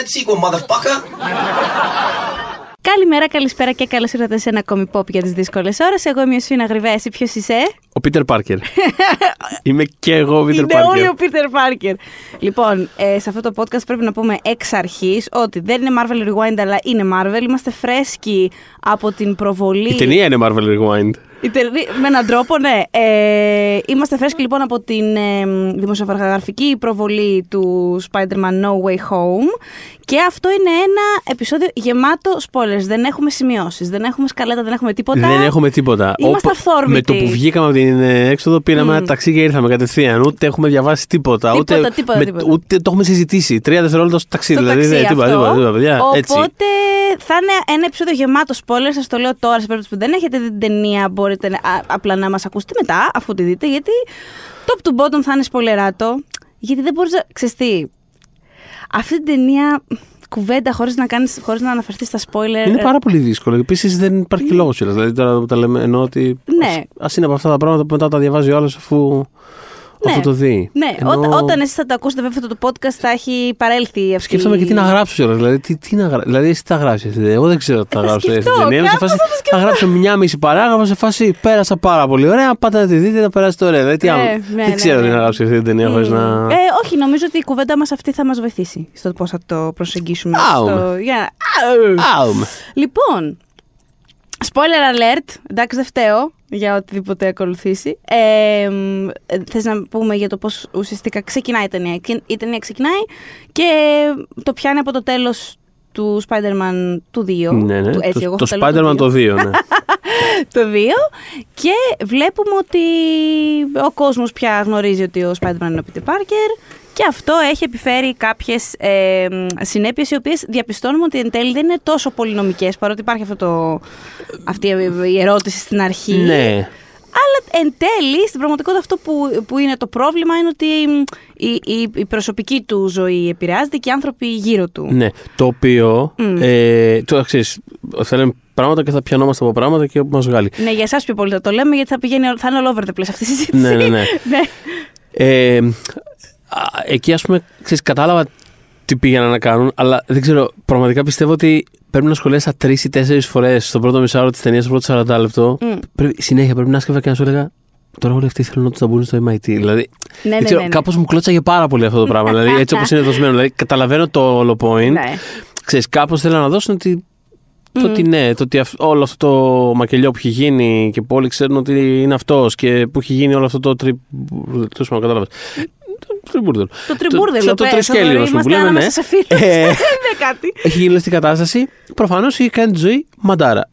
that sequel, motherfucker. Καλημέρα, καλησπέρα και καλώς ήρθατε σε ένα ακόμη pop για τις δύσκολες ώρες. Εγώ είμαι ο Σφίνα Γρυβέση. Ποιος είσαι, Ο Πίτερ Πάρκερ. Είμαι και εγώ ο Πίτερ Είναι Πάρκερ. όλοι ο Πίτερ Πάρκερ. Λοιπόν, ε, σε αυτό το podcast πρέπει να πούμε εξ αρχής ότι δεν είναι Marvel Rewind, αλλά είναι Marvel. Είμαστε φρέσκοι από την προβολή. Η ταινία είναι Marvel Rewind. Η τερνή- με έναν τρόπο, ναι. Ε, είμαστε φρέσκοι λοιπόν από την ε, δημοσιογραφική προβολή του Spider-Man No Way Home και αυτό είναι ένα επεισόδιο γεμάτο spoilers. Δεν έχουμε σημειώσεις, δεν έχουμε σκαλέτα, δεν έχουμε τίποτα. Δεν έχουμε τίποτα. Είμαστε Όπου- αυθόρμητοι. Με το που βγήκαμε από την ε, έξοδο, πήραμε ένα ταξί και ήρθαμε κατευθείαν. Ούτε έχουμε διαβάσει τίποτα. Τίποτα, ούτε, τίποτα, τίποτα. ούτε το έχουμε συζητήσει. Τρία δευτερόλεπτα στο ταξί. στο δηλαδή, ταξί δεν- τίποτα, αυτό. τίποτα, τίποτα, παιδιά. Έτσι. Οπότε θα είναι ένα επεισόδιο γεμάτο spoilers. Σας το λέω τώρα, σε περίπτωση που δεν έχετε δει την ταινία, μπορείτε να- α- απλά να μας ακούσετε μετά, αφού τη δείτε, γιατί top to bottom θα είναι σπολεράτο. Γιατί δεν μπορείς να. Ξέρεις τι, αυτή την ταινία κουβέντα χωρίς να, κάνεις, χωρίς να αναφερθείς στα spoiler. Είναι πάρα πολύ δύσκολο. Επίσης δεν υπάρχει και λόγος κιόλα. Δηλαδή τώρα που τα λέμε εννοώ ότι. Ναι. Α είναι από αυτά τα πράγματα που μετά τα διαβάζει ο άλλος αφού, Ναι. αφού το δει. Ναι, Ενώ ό, όταν εσείς θα το ακούσετε βέβαια αυτό το podcast θα έχει παρέλθει αυτή. Σκέφτομαι και τι να γράψω κιόλας. Δηλαδή, τι, τι να γράψω. Δηλαδή, εσύ τι θα γράψεις αυτή την ταινία. Εγώ δεν ξέρω τι θα θα γράψω αυτή την σκεφτώ, ταινία. Είμαι σε κάπως φάση, θα το σκεφτώ. θα γράψω μια μισή παράγραφο σε φάση πέρασα πάρα πολύ ωραία. Πάτε να τη δείτε, θα περάσετε ωραία. Δηλαδή, τι Ναι, άλλο. ναι, δεν ναι, ξέρω ναι. τι να γράψω αυτή την ταινία χωρίς να. Ε, όχι, νομίζω ότι η κουβέντα μας αυτή θα μας βοηθήσει στο πώς θα το προσεγγίσουμε. Άουμε. στο- για- Άουμε. Λοιπόν, spoiler alert, εντάξει δεν φταίω για οτιδήποτε ακολουθήσει. Ε, μ, ε, θες να πούμε για το πώς ουσιαστικά ξεκινάει η ταινία. Και Η ταινία ξεκινάει και το πιάνει από το τέλος του Spider-Man του 2. Ναι, ναι. Του, έτσι, Το, εγώ το θα λέω Spider-Man το 2. το 2, ναι. το 2 και βλέπουμε ότι ο κόσμος πια γνωρίζει ότι ο Spider-Man είναι ο Peter Parker και αυτό έχει επιφέρει κάποιες ε, συνέπειες οι οποίες διαπιστώνουμε ότι εν τέλει δεν είναι τόσο πολυνομικές παρότι υπάρχει αυτό το, αυτή η ερώτηση στην αρχή. ναι. Αλλά εν τέλει, στην πραγματικότητα αυτό που, που είναι το πρόβλημα είναι ότι η, η, η προσωπική του ζωή επηρεάζεται και οι άνθρωποι γύρω του. Ναι, το οποίο. Μμ. Ε, το ξέρεις, θα λέμε πράγματα και θα πιανόμαστε από πράγματα και όπου μας βγάλει. Ναι, για εσάς πιο πολύ θα το λέμε γιατί θα, πηγαίνει, θα είναι all over the place αυτή η συζήτηση. Ναι, ναι, ναι. ναι. Ε, α, εκεί, ας πούμε, ξέρεις, κατάλαβα τι πήγαιναν να κάνουν, αλλά δεν ξέρω, πραγματικά πιστεύω ότι πρέπει να σχολιάσα τρεις ή τέσσερις φορές στο πρώτο μισάωρο της ταινίας, στο πρώτο 40 λεπτό. Μμ. Πρέπει, συνέχεια πρέπει να σκέφα και να σου έλεγα. Τώρα όλοι αυτοί θέλουν να μπουν στο MIT. Δηλαδή, Ναι, δεν ναι, ξέρω, ναι, ναι. κάπως μου κλώτσαγε πάρα πολύ αυτό το πράγμα. δηλαδή, έτσι όπως είναι δοσμένο. Δηλαδή, καταλαβαίνω το όλο point. Ναι. Ξέρεις, κάπως θέλω να δώσουν ότι, το ότι ναι, το ότι αυ- όλο αυτό το μακελιό που έχει γίνει και που όλοι ξέρουν ότι είναι αυτός και που έχει γίνει όλο αυτό το τρι... Τέλος πάντων, κατάλαβες. Το τριμπούρδελο. Το τριμπούρδελο, Το, το, πες, τρισκέλιο, Θοδωρή, ας πούμε, που είμαστε λέμε, ναι. ανάμεσα σε φίλους. Ε, Είναι κάτι. έχει γίνει όλη αυτή η κατάσταση. Προφανώς έχει κάνει τη ζωή μαντάρα.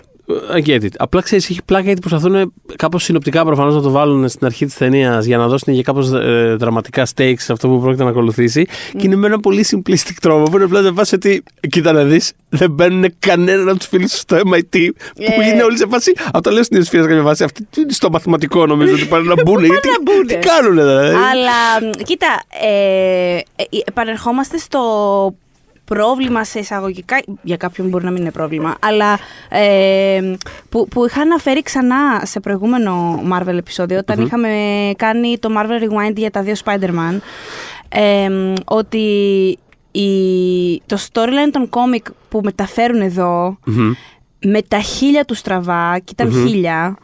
I get it. Απλά ξέρεις, έχει πλάκα γιατί προσπαθούν κάπως συνοπτικά προφανώς να το βάλουν στην αρχή της ταινίας για να δώσουν για κάπως ε, δραματικά stakes σε αυτό που πρόκειται να ακολουθήσει. Και είναι με ένα πολύ simplistic τρόπο που είναι απλά να πα ότι. Κοίτα να δεις, δεν μπαίνουν κανέναν από τους φίλους στο MIT που Ε. είναι όλοι σε φάση. Αυτό το λέω στην Ιωσήφια σε κάποια φάση. Αυτή τι είναι στο μαθηματικό νομίζω ότι πάνε να μπουν. γιατί- να μπουνε. Τι κάνουν, δηλαδή; Αλλά μ, κοίτα, ε, ε, επανερχόμαστε στο πρόβλημα σε εισαγωγικά, για κάποιον μπορεί να μην είναι πρόβλημα, αλλά ε, που, που είχα αναφέρει ξανά σε προηγούμενο Marvel επεισόδιο, όταν είχαμε κάνει το Marvel Rewind για τα δύο Spider-Man, ε, ότι η, το storyline των κόμικ που μεταφέρουν εδώ, Μμμ. με τα χίλια τους στραβά, και ήταν χίλια,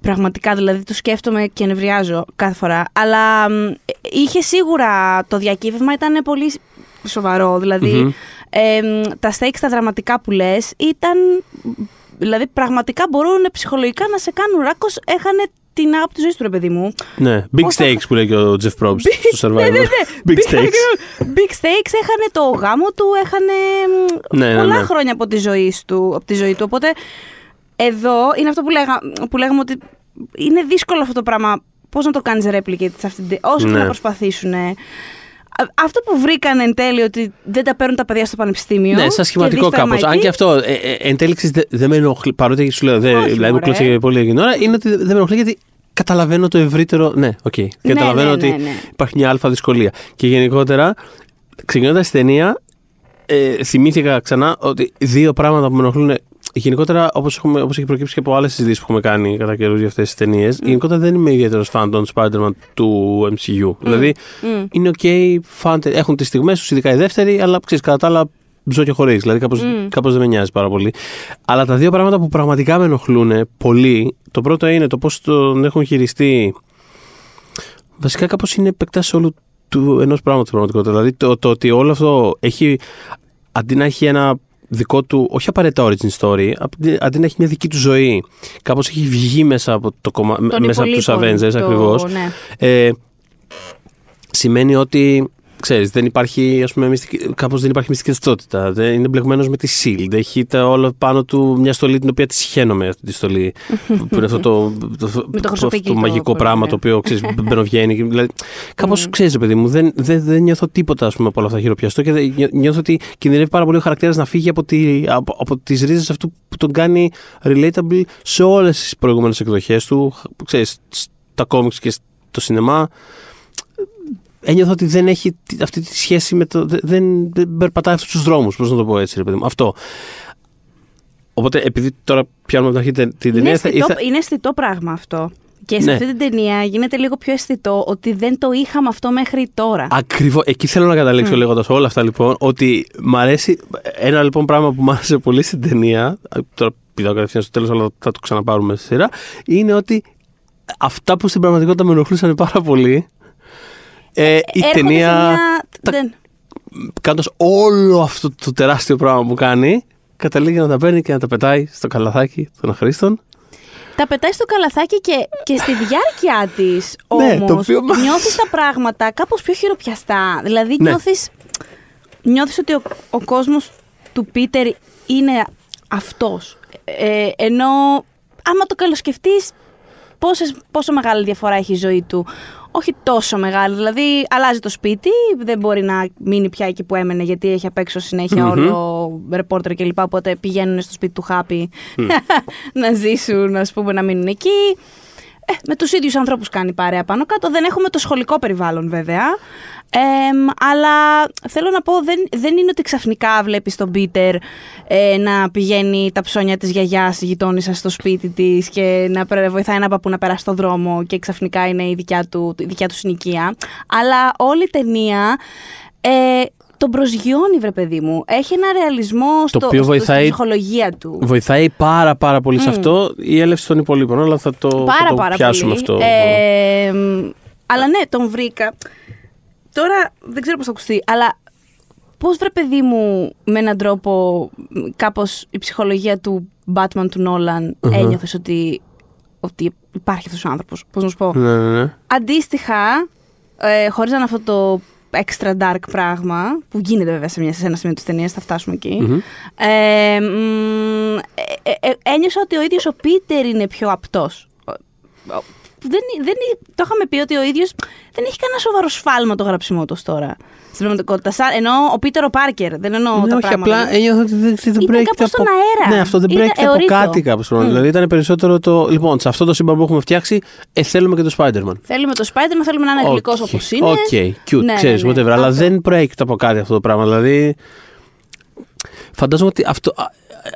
πραγματικά δηλαδή το σκέφτομαι και νευριάζω κάθε φορά, αλλά μ, είχε σίγουρα το διακύβευμα ήταν πολύ σοβαρό, δηλαδή Μμμ. ε, μ, τα stakes τα δραματικά που λες ήταν, δηλαδή πραγματικά μπορούν ψυχολογικά να σε κάνουν ράκος, έχανε την αγάπη της ζωής του ρε παιδί μου. Ναι, big Πώς θα- stakes που λέει και ο Jeff Probst στο Survivor. Ναι, ναι, ναι. Big stakes. Big stakes έχανε το γάμο του, έχανε μ, Ναι, ναι, πολλά ναι. χρόνια από τη, ζωή του, από τη ζωή του. Οπότε εδώ είναι αυτό που, λέγα, που λέγαμε ότι είναι δύσκολο αυτό το πράγμα. Πώς να το κάνεις replicate σε αυτή την. όσο και Ναι. να προσπαθήσουν. Αυτό που βρήκαν εν τέλει ότι δεν τα παίρνουν τα παιδιά στο πανεπιστήμιο. Ναι, σαν σχηματικό και δεις το κάπως. MIT. Αν και αυτό ε, ε, εν τέλει ξέρεις, δεν δεν με ενοχλεί. Παρότι σου λέω, δεν, Όχι, δηλαδή μου μωρέ. κλώτσε πολύ εκείνη την ώρα, είναι ότι δεν με ενοχλεί γιατί καταλαβαίνω το ευρύτερο. Ναι, οκ. Καταλαβαίνω ναι, ότι ναι, ναι. υπάρχει μια άλφα δυσκολία. Και γενικότερα, ξεκινώντας τη ταινία, ε, θυμήθηκα ξανά ότι δύο πράγματα που με ενοχλούν. Γενικότερα, όπως όπως έχει προκύψει και από άλλες συζητήσεις που έχουμε κάνει κατά καιρούς για αυτές τις ταινίες, γενικότερα δεν είμαι ιδιαίτερος φαν των Spider-Man του MCU. Δηλαδή, Μμ. είναι ok, fun, έχουν τις στιγμές τους, ειδικά η δεύτερη, αλλά ξέρεις, κατά τα άλλα ζω και χωρίς. Δηλαδή κάπως, Μμ. κάπως δεν με νοιάζει πάρα πολύ. Αλλά τα δύο πράγματα που πραγματικά με ενοχλούν πολύ, το πρώτο είναι το πώς τον έχουν χειριστεί. Βασικά κάπως είναι επεκτάσει όλου του ενός πράγματος στην πραγματικότητα. Δηλαδή το, το ότι όλο αυτό έχει. Αντί να έχει ένα δικό του, όχι απαραίτητα origin story, αντί- αντί να έχει μια δική του ζωή, κάπως έχει βγει μέσα από, το κομμα... Των μέσα από τους υπολείπων, Avengers το- ακριβώς. ναι. Ε, σημαίνει ότι ξέρεις, δεν υπάρχει, ας πούμε, μυστική, κάπως δεν υπάρχει μυστική ταυτότητα. Δεν είναι μπλεγμένος με τη SHIELD. Έχει τα όλα πάνω του μια στολή την οποία τη συχαίνομαι αυτή τη στολή. που είναι αυτό το, το, Με το χρυσοπίκι το το- μαγικό το- πράγμα ναι. το οποίο ξέρεις, μπαινοβγαίνει. Δηλαδή, κάπως Mm. ξέρεις, ρε παιδί μου, δεν, δεν, δεν νιώθω τίποτα ας πούμε, από όλα αυτά χειροπιαστό και δεν- νιώ- νιώθω ότι κινδυνεύει πάρα πολύ ο χαρακτήρας να φύγει από, τη, από, από τις ρίζες αυτού που τον κάνει relatable σε όλες τις προηγούμενες εκδοχές του. Ξέρεις, στα κόμιξ και στο σινεμά ένιωθα ότι δεν έχει τη- αυτή τη σχέση με το. δε- Δεν, δεν περπατάει αυτού του δρόμους, πώς να το πω έτσι, ρε παιδί μου. Αυτό. Οπότε, επειδή τώρα πιάνουμε από την αρχή την- την Είναι ταινία, θα αισθητό, ήθελα. είναι αισθητό πράγμα αυτό. Και σε Ναι. αυτή την ταινία γίνεται λίγο πιο αισθητό ότι δεν το είχαμε αυτό μέχρι τώρα. Ακριβώς. Εκεί θέλω να καταλήξω Μμ. λέγοντας όλα αυτά λοιπόν. Ότι μ' αρέσει. Ένα λοιπόν πράγμα που μ' άρεσε πολύ στην ταινία. Τώρα πηδάω κατευθείαν στο τέλος, αλλά θα το ξαναπάρουμε στη σειρά. Είναι ότι αυτά που στην πραγματικότητα με ενοχλούσαν πάρα πολύ. Ε, η Έρχονται ταινία. σε μια... τα- δεν- κάνοντας όλο αυτό το τεράστιο πράγμα που κάνει, καταλήγει να τα παίρνει και να τα πετάει στο καλαθάκι των αχρήστων. Τα πετάει στο καλαθάκι και, και στη διάρκεια της Ναι, όμως το οποίο- νιώθεις τα πράγματα κάπως πιο χειροπιαστά. Δηλαδή Ναι. νιώθεις, νιώθεις ότι ο, ο κόσμος του Πίτερ είναι αυτός. Ε, ενώ άμα το καλοσκεφτείς πόσες, πόσο μεγάλη διαφορά έχει η ζωή του. Όχι τόσο μεγάλη, δηλαδή αλλάζει το σπίτι, δεν μπορεί να μείνει πια εκεί που έμενε γιατί έχει απ' έξω συνέχεια Μμμ. όλο ρεπόρτερ κλπ. Οπότε πηγαίνουν στο σπίτι του Χάπη να ζήσουν, ας πούμε, να μείνουν εκεί. Ε, με τους ίδιους ανθρώπους κάνει παρέα πάνω κάτω. Δεν έχουμε το σχολικό περιβάλλον βέβαια. Εμ, αλλά θέλω να πω, δεν, δεν είναι ότι ξαφνικά βλέπεις τον Πίτερ ε, να πηγαίνει τα ψώνια της γιαγιάς γειτόνισσα στο σπίτι της και να πρε- βοηθάει ένα παππού να περάσει στο δρόμο και ξαφνικά είναι η δικιά του, η δικιά του συνοικία. Αλλά όλη η ταινία ε, τον προσγειώνει, βρε παιδί μου. Έχει ένα ρεαλισμό στο, οποίο στο- βοηθάει- στην ψυχολογία του. Βοηθάει πάρα πάρα πολύ σε Μμ. αυτό η έλευση των υπολείπων. Αλλά θα το, θα Πάρα το πάρα πιάσουμε πολύ. αυτό. Ε, μ, αλλά ναι, τον βρήκα. Τώρα δεν ξέρω πώς θα ακουστεί, αλλά πώς βρε παιδί μου με έναν τρόπο μ, κάπως η ψυχολογία του Batman του Νόλαν Αχα. ένιωθες ότι, ότι υπάρχει αυτός ο άνθρωπος. Πώς να σου πω; Ναι, ναι, ναι. Αντίστοιχα, ε, χωρίς να είναι αυτό το extra dark πράγμα, που γίνεται βέβαια σε, μια, σε ένα σημείο της ταινίας, θα φτάσουμε εκεί, Μμμ. ε, μ, ε, ε, ε, ένιωσα ότι ο ίδιος ο Πίτερ είναι πιο απτός. Ο- ο- Δεν, δεν, το είχαμε πει ότι ο ίδιος δεν έχει κανένα σοβαρό σφάλμα το γραψιμό του ως τώρα. Στην πραγματικότητα. Σαν- Ενώ ο Πίτερ ο Πάρκερ, δεν εννοώ Ναι, τα όχι, πράγματα. απλά ένιωθα ότι δεν, δεν Ήταν προέρχεται κάπως από. στον αέρα. Ναι, αυτό δεν Ήταν προέρχεται από εωρείτο. κάτι κάπως. Μμ. Δηλαδή ήταν περισσότερο το. Λοιπόν, σε αυτό το σύμπαν που έχουμε φτιάξει, ε, θέλουμε και το Spider-Man. Θέλουμε το Spider-Man, θέλουμε να είναι Οκ, γλυκός όπως είναι. Οκ, cute, Ναι, ξέρεις, ναι, ναι. whatever. Αλλά Αυτό. δεν προέρχεται από κάτι αυτό το πράγμα. Δηλαδή, φαντάζομαι ότι αυτό, α,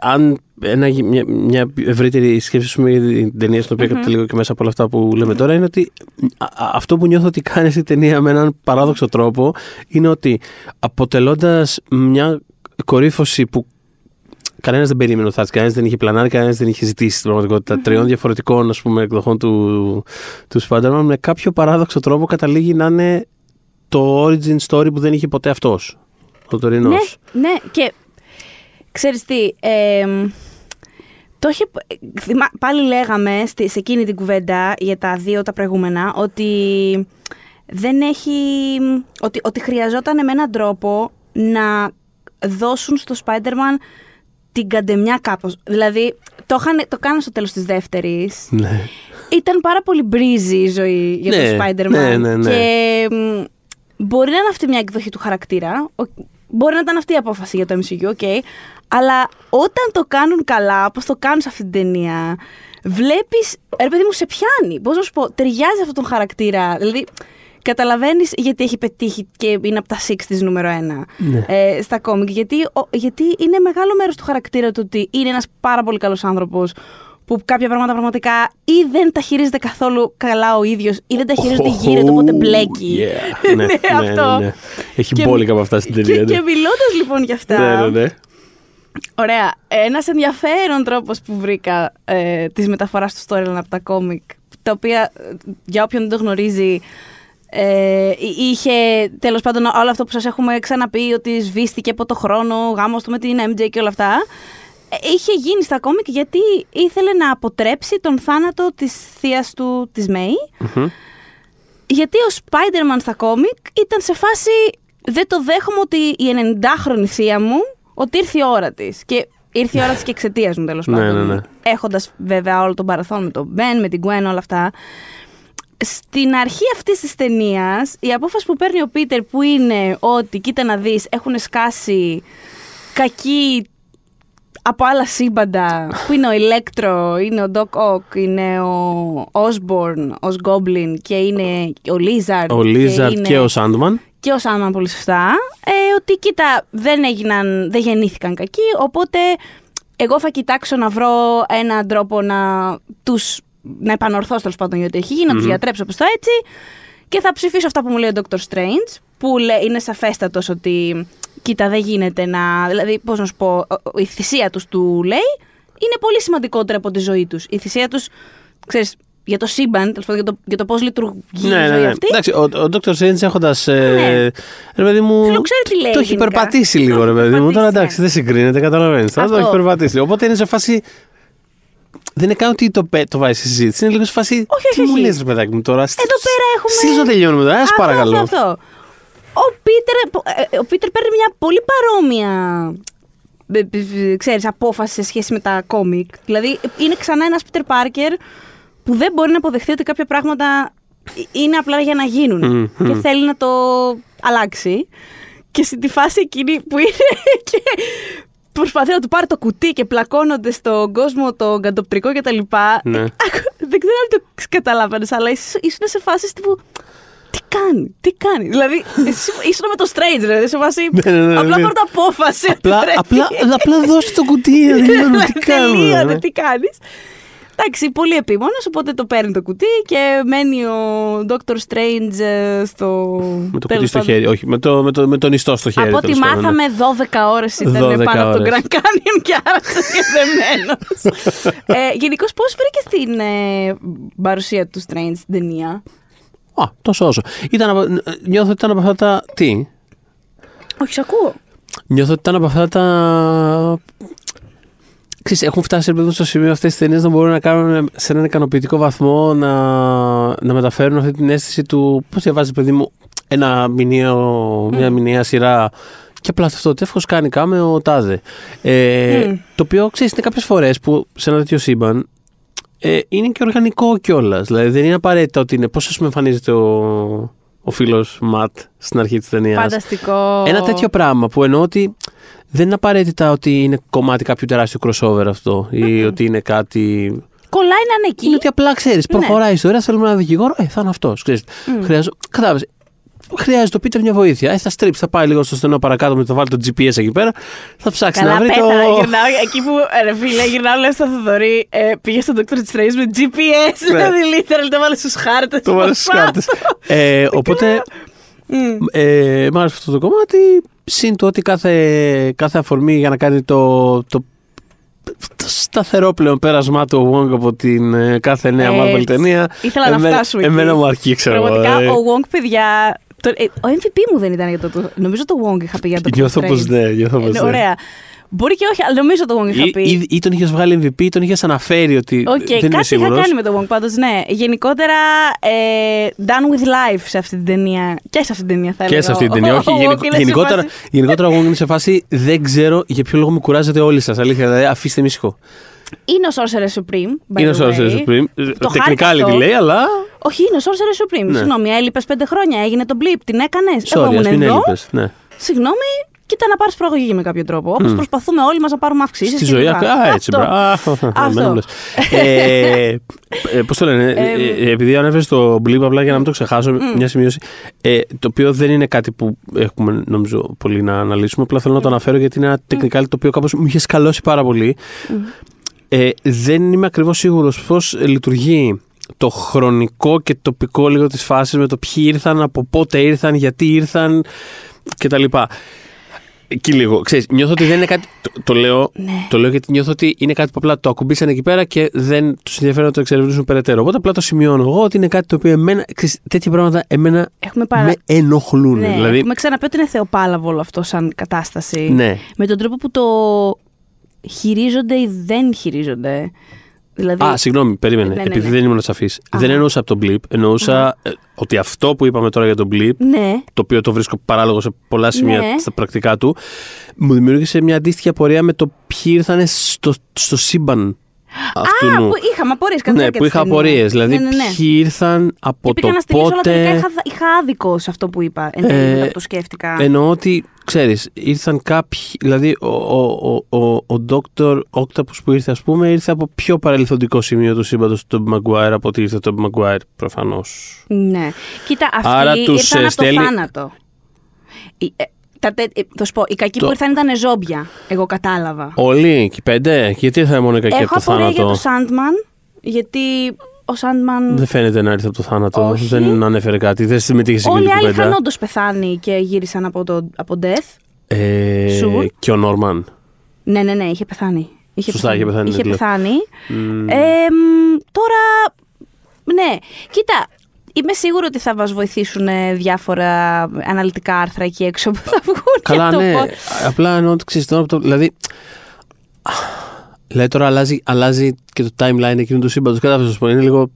αν ένα, μια, μια ευρύτερη σκέψη σου για την ταινία στην οποία καταλήγω και μέσα από όλα αυτά που λέμε τώρα είναι ότι α, α, αυτό που νιώθω ότι κάνει αυτή η ταινία με έναν παράδοξο τρόπο είναι ότι αποτελώντας μια κορύφωση που Κανένας δεν περίμενε ότι θα έρθει, κανένας δεν είχε πλανάρει, κανένας δεν είχε ζητήσει στην πραγματικότητα τριών διαφορετικών ας πούμε, εκδοχών του, του Spider-Man. Με κάποιο παράδοξο τρόπο καταλήγει να είναι το origin story που δεν είχε ποτέ αυτός. Ο τωρινός. Ναι, ναι, και ξέρεις τι, εμ, το είχε, θυμά- πάλι λέγαμε στη, σε εκείνη την κουβέντα για τα δύο τα προηγούμενα ότι δεν έχει, ότι, ότι χρειαζόταν με έναν τρόπο να δώσουν στο Spider-Man την καντεμιά κάπως. Δηλαδή, το, είχαν, το κάνανε στο τέλος της δεύτερης. Ναι. Ήταν πάρα πολύ breezy η ζωή για Ναι, τον Spider-Man. ναι, ναι, ναι. Και μ, μπορεί να είναι αυτή μια εκδοχή του χαρακτήρα. ο- Μπορεί να ήταν αυτή η απόφαση για το MCU, οκ. Αλλά όταν το κάνουν καλά, όπως το κάνουν σε αυτή την ταινία, βλέπεις. Ρε παιδί μου, σε πιάνει. Πώς να σου πω, ταιριάζει αυτόν τον χαρακτήρα. Δηλαδή, καταλαβαίνεις γιατί έχει πετύχει και είναι από τα 60 νούμερο ένα Ναι. ε, στα κόμικ. Γιατί, ο- γιατί είναι μεγάλο μέρος του χαρακτήρα του ότι είναι ένας πάρα πολύ καλός άνθρωπος που κάποια πράγματα πραγματικά ή δεν τα χειρίζεται καθόλου καλά ο ίδιος ή δεν τα χειρίζεται γύρω οπότε μπλέκει. Yeah. ναι, ναι, αυτό. ναι, ναι. Έχει Και- μπόλικα από αυτά στην ταινία. Και, ναι. και μιλώντας λοιπόν για αυτά. Ναι, ναι, ναι. Ωραία. Ένας ενδιαφέρον τρόπος που βρήκα ε, της μεταφοράς του storyline από τα κόμικ, τα οποία ε, για όποιον δεν το γνωρίζει, ε, εί- είχε τέλος πάντων όλο αυτό που σας έχουμε ξαναπεί ότι σβήστηκε από το χρόνο, ο γάμος του με την MJ και όλα αυτά. ε, Είχε γίνει στα κόμικ γιατί ήθελε να αποτρέψει τον θάνατο της θείας του, της Μέη. Μμμ. Γιατί ο Spider-Man στα κόμικ ήταν σε φάση δεν το δέχομαι ότι η 90χρονη θεία μου ότι ήρθε η ώρα της. Και ήρθε η ώρα της και εξαιτίας μου τέλος Ναι, πάντων. ναι, ναι. Έχοντας βέβαια όλο τον παρελθόν με τον Ben, με την Gwen, όλα αυτά. Στην αρχή αυτής της ταινίας, η απόφαση που παίρνει ο Πίτερ που είναι ότι κοίτα να δεις, έχουν σκάσει κακοί από άλλα σύμπαντα που είναι ο Ηλέκτρο, είναι ο Doc Ock, είναι ο Osborn ως Goblin και είναι ο Lizard. Ο Λίζαρτ είναι- και ο Σάντμαν. και ο Σάντμαν πολύ σωστά, ε, ότι κοίτα δεν έγιναν, δεν γεννήθηκαν κακοί, οπότε εγώ θα κοιτάξω να βρω έναν τρόπο να τους, να επανορθώσω τέλος πάντων γιατί έχει γίνει, να τους γιατρέψω προς το έτσι και θα ψηφίσω αυτά που μου λέει ο Dr. Strange, που λέ- είναι σαφέστατος ότι κοίτα δεν γίνεται να, δηλαδή πώς να σου πω, ο- ο- η θυσία τους του λέει είναι πολύ σημαντικότερη από τη ζωή τους. Η θυσία τους, ξέρεις, για το σύμπαν, τέλος πάντων, για το, για το πώς λειτουργεί η Ναι, ναι, ζωή ναι. αυτή. Εντάξει, ο, ο Dr. Strange έχοντας. Ε, Ναι. ρε παιδί μου. Θέλω, ξέρει τι λέει Το έχει γενικά. περπατήσει λίγο, Το ρε έχει παιδί μου. Τώρα περπατήσει, εντάξει, ναι. δεν συγκρίνεται, καταλαβαίνεις. Τώρα το Αυτό. έχει περπατήσει. Οπότε είναι σε φάση. Δεν είναι καν ότι το, πέ- το βάζεις στη συζήτηση. Είναι λίγο σε φάση. Όχι, όχι, Τι μου όχι. λες, ρε παιδάκι μου τώρα. Εδώ πέρα έχουμε. Στείλ να τελειώνουμε τώρα, ας Αυτό, παρακαλώ. Αυτό, αυτό. Ο Πίτερ, ε, ο Πίτερ παίρνει μια πολύ παρόμοια ε, ε, ξέρεις, απόφαση σε σχέση με τα κόμικ. Δηλαδή είναι ξανά ένας Πίτερ Πάρκερ που δεν μπορεί να αποδεχτεί ότι κάποια πράγματα είναι απλά για να γίνουν Μμμ. και θέλει να το αλλάξει. Και στη φάση εκείνη που είναι και προσπαθεί να του πάρει το κουτί και πλακώνονται στον κόσμο το καντοπτρικό και τα λοιπά. Ναι. Ε, άκου, δεν ξέρω αν το καταλάβαινες, αλλά ήσουν ήσουν σε φάση τύπου. Τι κάνει, τι κάνει. Δηλαδή, εσύ ήσουν με το Strange, δηλαδή, σε φάση. Ναι, ναι, ναι, απλά ναι. πρώτα απόφαση. ότι Απλά, πρέπει. απλά, απλά δώσε το κουτί, δεν τελειώνουμε. Τι κάνουμε. Τελείωνε, ναι. τι κάνεις. Εντάξει, πολύ επίμονος, οπότε το παίρνει το κουτί και μένει ο Dr. Strange ε, στο. Με το κουτί τέλος στο πάντων. χέρι, όχι, με το, με το, με το νηστό στο χέρι. Από ό,τι τέλος πάντων, ναι. μάθαμε, 12 ώρες 12 ήταν πάνω από τον ώρες. Grand Canyon και άρα συνδεδεμένο. ε, Γενικώς, πώς βρήκε την ε, παρουσία του Strange στην ταινία; Α, τόσο όσο. Ήταν από, νιώθω ότι ήταν από αυτά τα. Τι; Όχι, σ' ακούω. Νιώθω ότι ήταν από αυτά τα. Ξέρεις, έχουν φτάσει ρε παιδί μου, στο σημείο αυτές τις ταινίες να μπορούν να κάνουν σε έναν ικανοποιητικό βαθμό να, να μεταφέρουν αυτή την αίσθηση του πώς διαβάζεις, παιδί μου, ένα μηνιαίο, μια μηνιαία σειρά. Και απλά αυτό το εύχο κάνει κάμε ο Τάδε. Ε, Μμ. Το οποίο ξέρεις, είναι κάποιες φορές που σε ένα τέτοιο σύμπαν ε, είναι και οργανικό κιόλας. Δηλαδή δεν είναι απαραίτητα ότι είναι. Πώς ας πούμε εμφανίζεται ο, ο φίλος Ματ στην αρχή της ταινίας. Φανταστικό. Ένα τέτοιο πράγμα που εννοώ ότι δεν είναι απαραίτητα ότι είναι κομμάτι κάποιου τεράστιου crossover αυτό ή ότι είναι κάτι. Κολλάει να είναι εκεί. Είναι ότι απλά ξέρεις, προχωράει η ιστορία, θέλουμε ένα δικηγόρο, ε, θα είναι αυτός. Χρειάζο... Κατάλαβες. Χρειάζεται ο Πίτερ μια βοήθεια. Ε, θα στρίψει, θα πάει λίγο στο στενό παρακάτω με το βάλει το GPS εκεί πέρα. Θα ψάξει Καλά, να βρει πέτα, το. γυρνάω εκεί που, ε, ρε φίλε, γυρνάω λέω στο Θοδωρή, ε, πήγε στον Dr. Strange με GPS, Ναι. δηλαδή, literal, το βάλε στους χάρτες. Το βάλει στι κάρτε. Ε, οπότε. Ε, μ' άρεσε αυτό το κομμάτι. Συν το ότι κάθε, κάθε αφορμή για να κάνει το, το, το σταθερό πλέον πέρασμά του ο Wong από την ε, κάθε νέα Marvel Έτσι. ταινία. Ήθελα να εμένα- φτάσουμε εκεί. Εμένα μου αρκεί, ξέρω εγώ. Πραγματικά, ε. ο Wong, παιδιά, το, ε, ο MVP μου δεν ήταν για το, το νομίζω το Wong είχα πει για το Νιώθω Strange. πως ναι, νιώθω πως Ε, ναι. Ωραία. Μπορεί και όχι, αλλά νομίζω το Wong είχα Ή, πει. ή, ή τον είχες βγάλει MVP ή τον είχες αναφέρει ότι. Οκ, δεν είμαι κάτι είχα σίγουρος. κάνει με το Wong πάντως, ναι. Γενικότερα, ε, done with life σε αυτή την ταινία. Και σε αυτή την ταινία θα έλεγα. Και σε αυτή την ταινία. Ο- Όχι, ο Wong γενικο- είναι σε γενικότερα, φάση- γενικότερα ο Wong είναι σε φάση δεν ξέρω για ποιο λόγο με κουράζετε όλοι σας. Αλήθεια, δηλαδή αφήστε με ήσυχο. Είναι ο Sorcerer Supreme. by Είναι ο the Sorcerer way. Supreme. Το Τεχνικά χάρηκα τη αυτό. λέει, αλλά. Όχι, είναι ο Sorcerer Supreme. Ναι. Συγγνώμη, έλειπες πέντε χρόνια, έγινε το blip, την έκανες. Εγώ Sorry, ήμουν α μην εδώ. έλειπες. Ναι. Συγγνώμη, κοίτα να πάρεις προαγωγή με κάποιο τρόπο. Όπως προσπαθούμε όλοι μας να πάρουμε αυξήσεις. Στη ζωή. Α, έτσι, μπράβο. Αυτό. Ε, Πώς το λένε, ε, ε, επειδή ανέφερε το blip, απλά για να μην το ξεχάσω, μια σημείωση. ε, Το οποίο δεν είναι κάτι που έχουμε νομίζω πολύ να αναλύσουμε. Απλά θέλω να το αναφέρω γιατί είναι ένα τεχνικά το οποίο κάπως μου είχε σκαλώσει πάρα πολύ. Ε, δεν είμαι ακριβώς σίγουρος πώς λειτουργεί το χρονικό και τοπικό λίγο της φάσης με το ποιοι ήρθαν, από πότε ήρθαν, γιατί ήρθαν κτλ. Εκεί λίγο. Ξέρεις, νιώθω ότι δεν είναι κάτι. Το, το λέω, Ναι. το λέω γιατί νιώθω ότι είναι κάτι που απλά το ακουμπήσαν εκεί πέρα και δεν τους ενδιαφέρει να το εξερευνήσουν περαιτέρω. Οπότε απλά το σημειώνω εγώ ότι είναι κάτι το οποίο εμένα. Ξέρεις, τέτοια πράγματα εμένα Έχουμε παρα... με ενοχλούν. Ναι, δηλαδή, έχουμε ξαναπεί ότι είναι θεοπάλαβο όλο αυτό σαν κατάσταση. ναι. Με τον τρόπο που το χειρίζονται ή δεν χειρίζονται. Δηλαδή, Α, συγγνώμη, περίμενε. Ναι, ναι, επειδή ναι. δεν ήμουν σαφή. Δεν εννοούσα από τον blip. Εννοούσα ε, ότι αυτό που είπαμε τώρα για τον blip ναι, το οποίο το βρίσκω παράλογο σε πολλά σημεία Ναι. στα πρακτικά του, μου δημιούργησε μια αντίστοιχη απορία με το ποιοι ήρθαν στο, στο σύμπαν αυτού Α, νου. που είχαμε απορίες κατά τη Ναι, διάρκεια που της είχα ταινίας. απορίες. Δηλαδή, ναι, ναι, ναι. ποιοι ήρθαν από Και πήγα το να στηρίσω, αλλά τελικά πότε. είχα, είχα άδικο σε αυτό που είπα. Εν τέλει, Ε, μετά που το σκέφτηκα. Εννοώ ότι, ξέρεις, ήρθαν κάποιοι, δηλαδή ο, ο, ο, ο, ο Dr. Octopus που ήρθε, ας πούμε, ήρθε από πιο παρελθοντικό σημείο του σύμπαντος του Tobey Maguire από ότι ήρθε το Tobey Maguire, προφανώς. Ναι. Κοίτα, αυτοί Άρα τους, ήρθαν ε, από το στέλνει- θάνατο. Η- ε, τα, τε- ε, θα σου πω, οι κακοί Το- που ήρθαν ήταν ζόμπια. Εγώ κατάλαβα. Όλοι και οι πέντε, και γιατί ήρθαν μόνο οι κακοί από Έχω το απορία για θάνατο; το Sandman, γιατί ο Sandman. Δεν φαίνεται να ήρθε από το θάνατο. Όχι. Δεν ανέφερε κάτι. Δεν συμμετείχε σε Όλοι οι εκείνη την άλλοι είχαν κουβέντα. όντω πεθάνει και γύρισαν από, το, από death. Ε, Sure. Και ο Νόρμαν. Ναι, ναι, ναι, είχε πεθάνει. Είχε Σωστά, είχε πεθάνει, Είχε ναι, λέω. πεθάνει. Μμ. Ε, μ, τώρα, ναι, κοίτα, είμαι σίγουρη ότι θα μας βοηθήσουν ε, διάφορα αναλυτικά άρθρα εκεί έξω που θα βγουν. Καλά, για το ναι. πώς- Απλά εννοώ ότι ξέρεις τώρα. από το- Δηλαδή. Δηλαδή τώρα αλλάζει, αλλάζει και το timeline εκείνου του σύμπαντος. Κατάλαβε να σου πω. Είναι λίγο.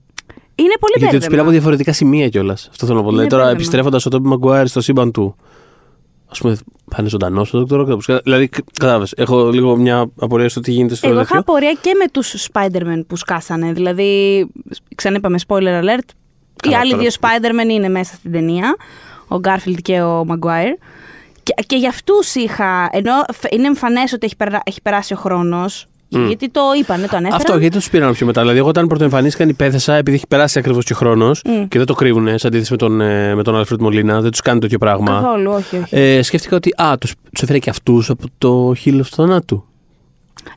Είναι πολύ Γιατί τους μπέρδεμα. πήρα από διαφορετικά σημεία κιόλας. Αυτό θέλω να πω. Δηλαδή τώρα μπέρδεμα. επιστρέφοντας ο Τόμπι Μαγκουάιρ στο σύμπαν του. Α πούμε, θα είναι ζωντανό ο Dr. Octopus. Δηλαδή, κατάλαβες. Έχω λίγο μια απορία στο τι γίνεται στο Εγώ είχα τέτοιο. απορία και με τους Spider-Man που σκάσανε. Δηλαδή, ξαναείπαμε spoiler alert, οι Καλά, άλλοι τώρα. δύο Spider-Man είναι μέσα στην ταινία. Ο Garfield και ο Maguire. Και, και για αυτούς είχα. Ενώ φ- είναι εμφανές ότι έχει, περα- έχει περάσει ο χρόνος. Γιατί το είπανε, το ανέφεραν. Αυτό, γιατί τους πήραν πιο μετά. Δηλαδή, εγώ όταν πρωτοεμφανίστηκαν υπέθεσα, επειδή έχει περάσει ακριβώς και χρόνος και δεν το κρύβουν σε αντίθεση με τον, ε, με τον Alfred Molina, δεν τους κάνει τέτοιο πράγμα. Καθόλου, όχι, όχι. Ε, σκέφτηκα ότι α, τους, τους έφερε και αυτούς από το χείλο του θανάτου.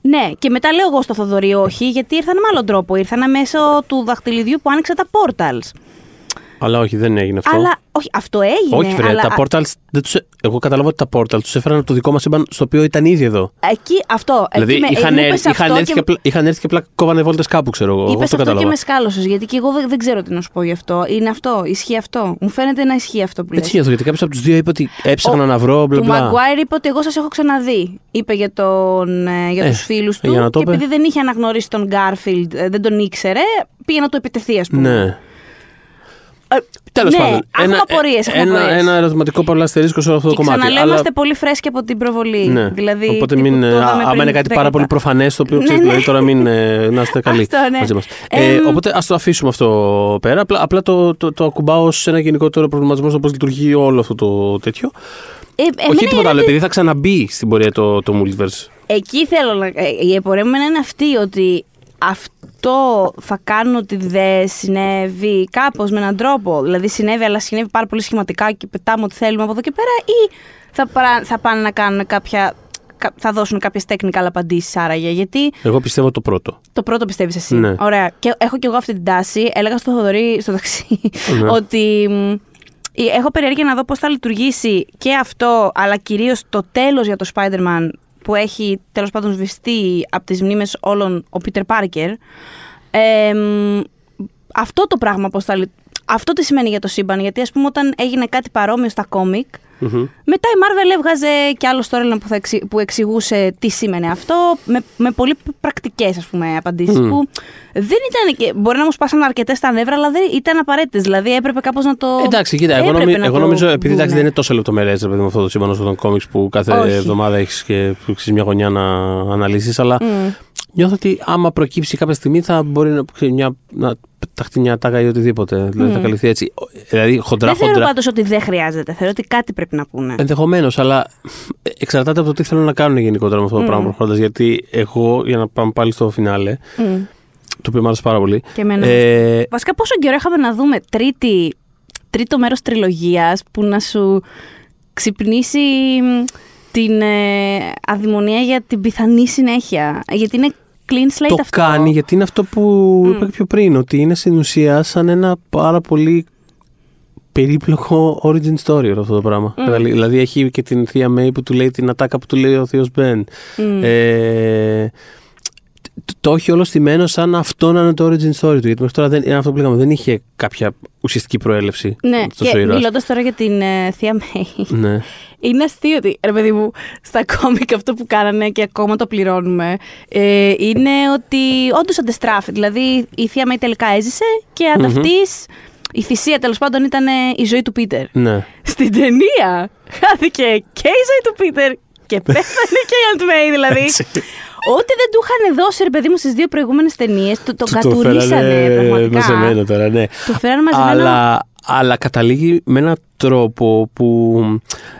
Ναι, και μετά λέω εγώ στο Θοδωρή όχι, γιατί ήρθαν με άλλον τρόπο. Ήρθαν μέσω του δαχτυλιδιού που άνοιξε τα portals. Αλλά όχι, δεν έγινε αυτό. Αλλά, όχι, αυτό έγινε. όχι, βρε, αλλά, τα portals. Δεν τους, ε- εγώ καταλαβαίνω ότι τα portals τους έφεραν από το δικό μας σύμπαν στο οποίο ήταν ήδη εδώ. Εκεί, αυτό. δηλαδή εκεί με, είχαν, μου έρθει- είπες είχαν, αυτό έρθει και απλά, είχαν έρθει και απλά κόβανε βόλτες κάπου, ξέρω εγώ. Εγώ Είπες αυτό αυτό, και κατάλαβα. με σκάλωσες, γιατί και εγώ δεν, δεν ξέρω τι να σου πω γι' αυτό. Είναι αυτό, ισχύει αυτό. Μου φαίνεται να ισχύει αυτό που λες. Έτσι νιώθω, γιατί κάποιος από τους δύο είπε ότι έψαχνα Ο- να βρω μπλα Του μπλα. Μαγκουάιρ είπε ότι εγώ σας έχω ξαναδεί. Είπε για, τον, ε, για Ε, τους φίλους του για να το και είπε. επειδή δεν είχε αναγνωρίσει τον Γκάρφιλντ, ε, δεν τον ήξερε, πήγε να του επιτεθεί, ας πούμε. Ναι. Ε, Τέλος ναι, πάντων. έχουμε απορίες, έχουμε ένα, απορίες. ένα ερωτηματικό πολλά αστερίσκο σε όλο αυτό το Και κομμάτι. ξαναλέω, αλλά- είμαστε πολύ φρέσκοι από την προβολή. Ναι. Δηλαδή, Οπότε τύπου μην. το είδαμε Άμα πριν είναι κάτι 10 πάρα πολύ λεπτά. προφανές, το οποίο Ναι, ξέρεις, ναι. δηλαδή τώρα μην. ε, να είστε καλοί Αυτό, ναι. μαζί μας. Ε, Ε, οπότε ας το αφήσουμε αυτό πέρα. Απλά, απλά το, το, το ακουμπάω σε ένα γενικότερο προβληματισμό στο πώς λειτουργεί όλο αυτό το τέτοιο. Ε, εμένα Όχι η τίποτα άλλο, ερώτηση- επειδή θα ξαναμπεί στην πορεία το, το multiverse. Εκεί θέλω να. ε, Η απορία μου είναι αυτή ότι αυτό θα κάνουν ότι δεν συνέβη κάπως με έναν τρόπο. Δηλαδή συνέβη, αλλά συνέβη πάρα πολύ σχηματικά και πετάμε ό,τι θέλουμε από εδώ και πέρα, ή θα, παρά- θα πάνε να κάνουν κάποια. κα- Θα δώσουν κάποιες technical απαντήσεις άραγε. Γιατί Εγώ πιστεύω το πρώτο. το πρώτο πιστεύεις εσύ. Ναι. Ωραία. Και έχω κι εγώ αυτή την τάση. Έλεγα στο Θοδωρή στο ταξί Ναι. ότι μ, ε, έχω περιέργεια να δω πώς θα λειτουργήσει και αυτό, αλλά κυρίως το τέλος για το Spider-Man που έχει τέλος πάντων σβηστεί από τις μνήμες όλων ο Peter Parker. Ε, μ, αυτό το πράγμα πώς θα λει- Αυτό τι σημαίνει για το σύμπαν, γιατί ας πούμε όταν έγινε κάτι παρόμοιο στα κόμικ, Μμμ. μετά η Marvel έβγαζε και άλλο storyline που, θα εξη- που εξηγούσε τι σήμαινε αυτό, με, με πολύ πρακτικές απαντήσεις. Μμ. Που δεν ήταν. Και, μπορεί να μου σπάσαν αρκετές τα νεύρα, αλλά δεν ήταν απαραίτητες. Δηλαδή έπρεπε κάπως να το. Εντάξει, κοίτα, εγώ, έπρεπε νομι- να εγώ το νομίζω, επειδή δούνε. εντάξει, δεν είναι τόσο λεπτομερές με αυτό το σύμπαν όσο των κόμιξ που κάθε Όχι. εβδομάδα έχεις και ξέρεις, μια γωνιά να αναλύσεις, αλλά Μμ. Νιώθω ότι άμα προκύψει κάποια στιγμή θα μπορεί να, ξέρεις, μια, να πεταχτεί μια τάγα ή οτιδήποτε. Δηλαδή θα καλυφθεί έτσι. Δηλαδή χοντρά Δεν θεωρώ χοντρά. πάντως ότι δεν χρειάζεται. Θεωρώ ότι κάτι πρέπει να πούνε. Ενδεχομένως, αλλά εξαρτάται από το τι θέλουν να κάνουν γενικότερα με αυτό το Μμ. πράγμα προχωρώντας. Γιατί εγώ, για να πάμε πάλι στο φινάλε, Μμ. το οποίο μου άρεσε πάρα πολύ. Και εμένα. Ε, Βασικά, πόσο καιρό είχαμε να δούμε τρίτη, τρίτο μέρος τριλογίας που να σου ξυπνήσει μ, την ε, αδημονία για την πιθανή συνέχεια. Γιατί είναι clean slate το αυτό. κάνει γιατί είναι αυτό που είπα και πιο πριν, ότι είναι στην ουσία σαν ένα πάρα πολύ περίπλοκο origin story όλο αυτό το πράγμα. Δηλαδή έχει και την θεία Μέη που του λέει την ατάκα που του λέει ο θείος Μπεν. Ε, το, το έχει όλο στημένο σαν αυτό να είναι το origin story του. Γιατί μέχρι τώρα δεν, είναι αυτό που λέγαμε, δεν είχε κάποια ουσιαστική προέλευση. Ναι, αυτός ο και ήρωας. μιλώντας τώρα για την ε, θεία Μέη. Ναι. Είναι αστείο ότι, ρε παιδί μου, στα κόμικ αυτό που κάνανε και ακόμα το πληρώνουμε, ε, είναι ότι όντως αντεστράφει. Δηλαδή η θεία Μέη τελικά έζησε και ανταυτής η θυσία τέλος πάντων ήταν ε, η ζωή του Πίτερ. ναι. Στην ταινία χάθηκε και η ζωή του Πίτερ και πέθανε και η Aunt May, δηλαδή. Έτσι. Ό,τι δεν του είχαν δώσει, ρε παιδί μου, στις δύο προηγούμενες ταινίες, το, το Του κατουρίσανε φέρανε πραγματικά. μαζεμένο τώρα, ναι. Το φέρανε μαζεμένο. Αλλά, αλλά καταλήγει με έναν τρόπο που.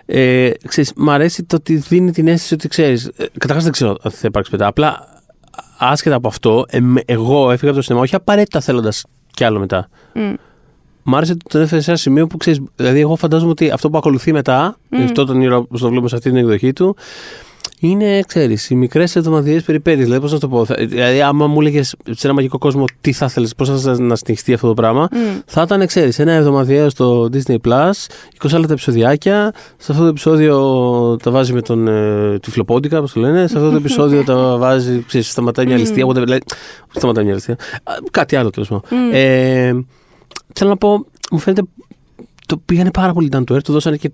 Ε, ξέρεις, μ' αρέσει το ότι δίνει την αίσθηση ότι ξέρεις. Ε, Καταρχάς δεν ξέρω αν θα υπάρξει μετά. Απλά άσχετα από αυτό, εμ- εγώ έφυγα από το σινεμά όχι απαραίτητα θέλοντας κι άλλο μετά. Μμ. Μ' άρεσε ότι τον έφερες σε ένα σημείο που ξέρεις. Δηλαδή, εγώ φαντάζομαι ότι αυτό που ακολουθεί μετά, αυτό τον ήρωα που το βλέπουμε σε αυτή την εκδοχή του, είναι, ξέρεις, οι μικρές εβδομαδιαίες περιπέτειες. Δηλαδή, πώς να το πω. θα- Δηλαδή, άμα μου έλεγες σε ένα μαγικό κόσμο τι θα ήθελε, πώς θα ήθελες να συνεχιστεί αυτό το πράγμα, θα ήταν, ξέρεις, ένα εβδομαδιαίο στο Disney Plus, 20 λεπτά επεισοδιάκια. Σε αυτό το επεισόδιο τα βάζει με τον ε, τυφλοπόντικα, όπως το λένε. Σε αυτό το επεισόδιο τα βάζει, ξέρεις, σταματάει μια ληστεία. whatever, Δηλαδή, όχι σταματάει μια ληστεία. Α, Κάτι άλλο τέλος πάντων. Ε, θέλω να πω, μου φαίνεται. Το πήγανε πάρα πολύ down to earth, του δώσανε και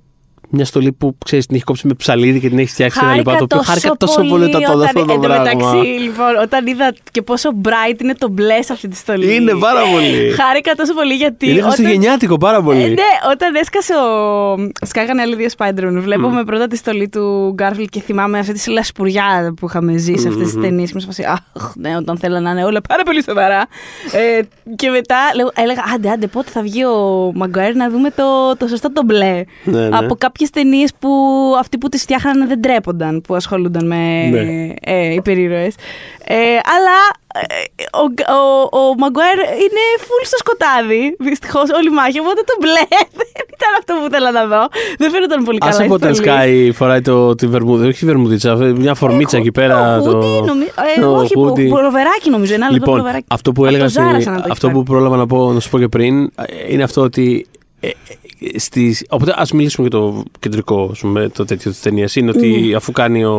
μια στολή που ξέρεις την έχει κόψει με ψαλίδι και την έχει φτιάξει ένα λοιπά. Το οποίο χάρηκα τόσο πολύ όταν το δω αυτό το Εν τω πράγμα. μεταξύ, λοιπόν, όταν είδα και πόσο bright είναι το μπλε σε αυτή τη στολή. Είναι πάρα πολύ. Χάρηκα τόσο πολύ γιατί. Είναι όταν- χριστουγεννιάτικο πάρα πολύ. Ε, ναι, όταν έσκασε ο. Σκάγανε άλλοι δύο Spider-Man. Βλέπουμε πρώτα τη στολή του Γκάρφιλ και θυμάμαι αυτή τη λασπουριά που είχαμε ζήσει σε αυτές τις ταινίες. Και μου φάση, Αχ, ναι, όταν θέλανε να είναι όλα πάρα πολύ σοβαρά. Ε, και μετά λέγω- έλεγα, άντε, άντε, πότε θα βγει ο Μαγκουέρ να δούμε το, το σωστό το μπλε. Ναι, ναι. Από κάποιες ταινίες που αυτοί που τις φτιάχνανε δεν τρέπονταν, που ασχολούνταν με Ναι. ε, υπερήρωες. Ε, αλλά ε, ο, ο, ο Μαγκουέρ είναι full στο σκοτάδι, δυστυχώς όλη η μάχη. Οπότε το μπλε δεν ήταν αυτό που ήθελα να δω. Δεν φαίνονταν πολύ καλά. Άσε η από όταν στολή. Sky φοράει το, τη βερμούδα, όχι τη βερμουδίτσα, μια φορμίτσα εκεί πέρα. Το hoodie, νομι- ε, το όχι, hoodie. που- πουλοβεράκι νομίζω. Ένα άλλο Λοιπόν, πουλοβεράκι. αυτό που Από έλεγα, το στη- Zara σαν να το έχει αυτό πάρει. που πρόλαβα να, πω, να σου πω και πριν, ε, είναι αυτό ότι. Ε, ε, στις, οπότε ας μιλήσουμε για το κεντρικό ας πούμε, το τέτοιο της ταινίας είναι Ναι. ότι αφού κάνει ο,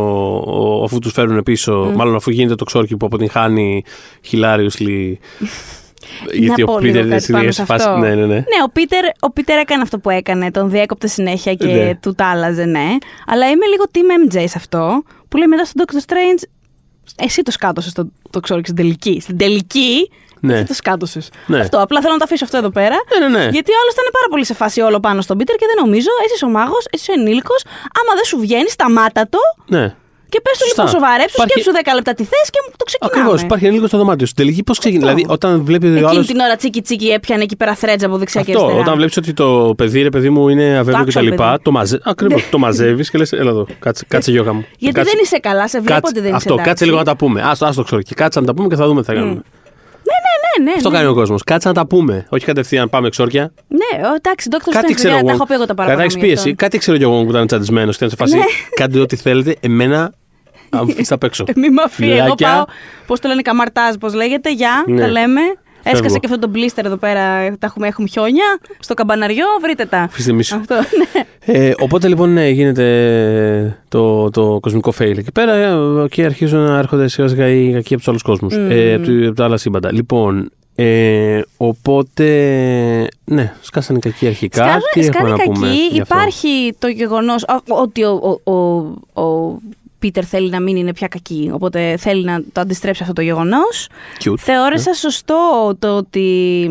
ο- αφού τους φέρουν πίσω μάλλον αφού γίνεται το ξόρκι που αποτυγχάνει hilariously γιατί να πω ο λίγο Πίτερ είναι κάτι στη πάνω ίδια σε φάση αυτό. ναι ναι ναι Ναι, ο Πίτερ, ο Πίτερ έκανε αυτό που έκανε. Τον διέκοπτε συνέχεια και Ναι. του τα άλλαζε, ναι. Αλλά είμαι λίγο team MJ σε αυτό. Που λέει μετά στον Doctor Strange. Εσύ το σκάτωσες το, το ξέρω και στην τελική. Στην τελική, Ναι. εσύ το σκάτωσε. Ναι. Αυτό. Απλά θέλω να το αφήσω αυτό εδώ πέρα. Ναι, ναι, ναι. Γιατί ο άλλος ήταν πάρα πολύ σε φάση όλο πάνω στον Πίτερ και δεν νομίζω. Εσύ ο μάγος, εσύ ο ενήλικος. Άμα δεν σου βγαίνει, σταμάτα το ναι. και πες του Σωστά. λοιπόν σοβαρέψου. Υπάρχει- Σκέψου 10 λεπτά τι θες και το ξεκινάμε. Ακριβώς. Υπάρχει λίγο στο δωμάτιο. Στην τελική πώς ξεκινάει. Αυτό. Δηλαδή, όταν βλέπεις ο Εκείνη άλλο. την ώρα τσίκι τσίκι έπιανε εκεί πέρα θρέτζ από δεξιά και Αυτό, αριστερά. όταν βλέπεις ότι το παιδί, ρε παιδί μου, είναι αβέβαιο άξιο κτλ. παιδί. Το, μαζε... Ακριβώς, το μαζεύεις και λες: Έλα εδώ, κάτσε, κάτσε γιώκα μου. Γιατί κάτσε, δεν είσαι καλά, σε βλέπω κάτσε- ότι δεν είσαι Αυτό, εντάξει. κάτσε λίγο να τα πούμε. Α το ξέρω. Και κάτσε να τα πούμε και θα δούμε τι θα κάνουμε. Ναι, ναι, ναι. Αυτό ναι. κάνει ο κόσμος. Κάτσε να τα πούμε. Όχι κατευθείαν πάμε εξόρκια. Ναι, ο, εντάξει, Dr. Κάτι Strange, ξέρω παιδιά, εγώ. τα έχω πει εγώ τα παραπάνω. Κατά έχει γι' πίεση. αυτό. Κάτι ξέρω κι εγώ που ήταν τσαντισμένο και ήταν σε φάση. Ναι. Κάντε ό,τι θέλετε. Εμένα. Αν μου απ' έξω. Μη με αφήνει. Εγώ Φιλάκια. πάω. Πώς το λένε, καμαρτάζ, πώς λέγεται. Γεια, Ναι. τα λέμε. Έσκασε Φεύγω. και αυτό το μπλίστερ εδώ πέρα. Τα έχουμε, έχουμε χιόνια. Στο καμπαναριό, βρείτε τα. Αφήστε μίσου. Αυτό, ναι. Ε, οπότε λοιπόν ναι, γίνεται το, το κοσμικό fail εκεί πέρα ε, και αρχίζουν να έρχονται σιγά σιγά οι κακοί από τους άλλους κόσμους. Ε, από, του- από τα άλλα σύμπαντα. Λοιπόν, ε, οπότε. Ναι, σκάσανε οι κακοί αρχικά. Σκάνε, Τι σκάνε έχουμε να πούμε. κακοί. γι' αυτό; Υπάρχει το γεγονός ότι ο, ο, ο, ο Πίτερ θέλει να μην είναι πια κακή. Οπότε θέλει να το αντιστρέψει αυτό το γεγονός. Cute. Θεώρησα σωστό το ότι.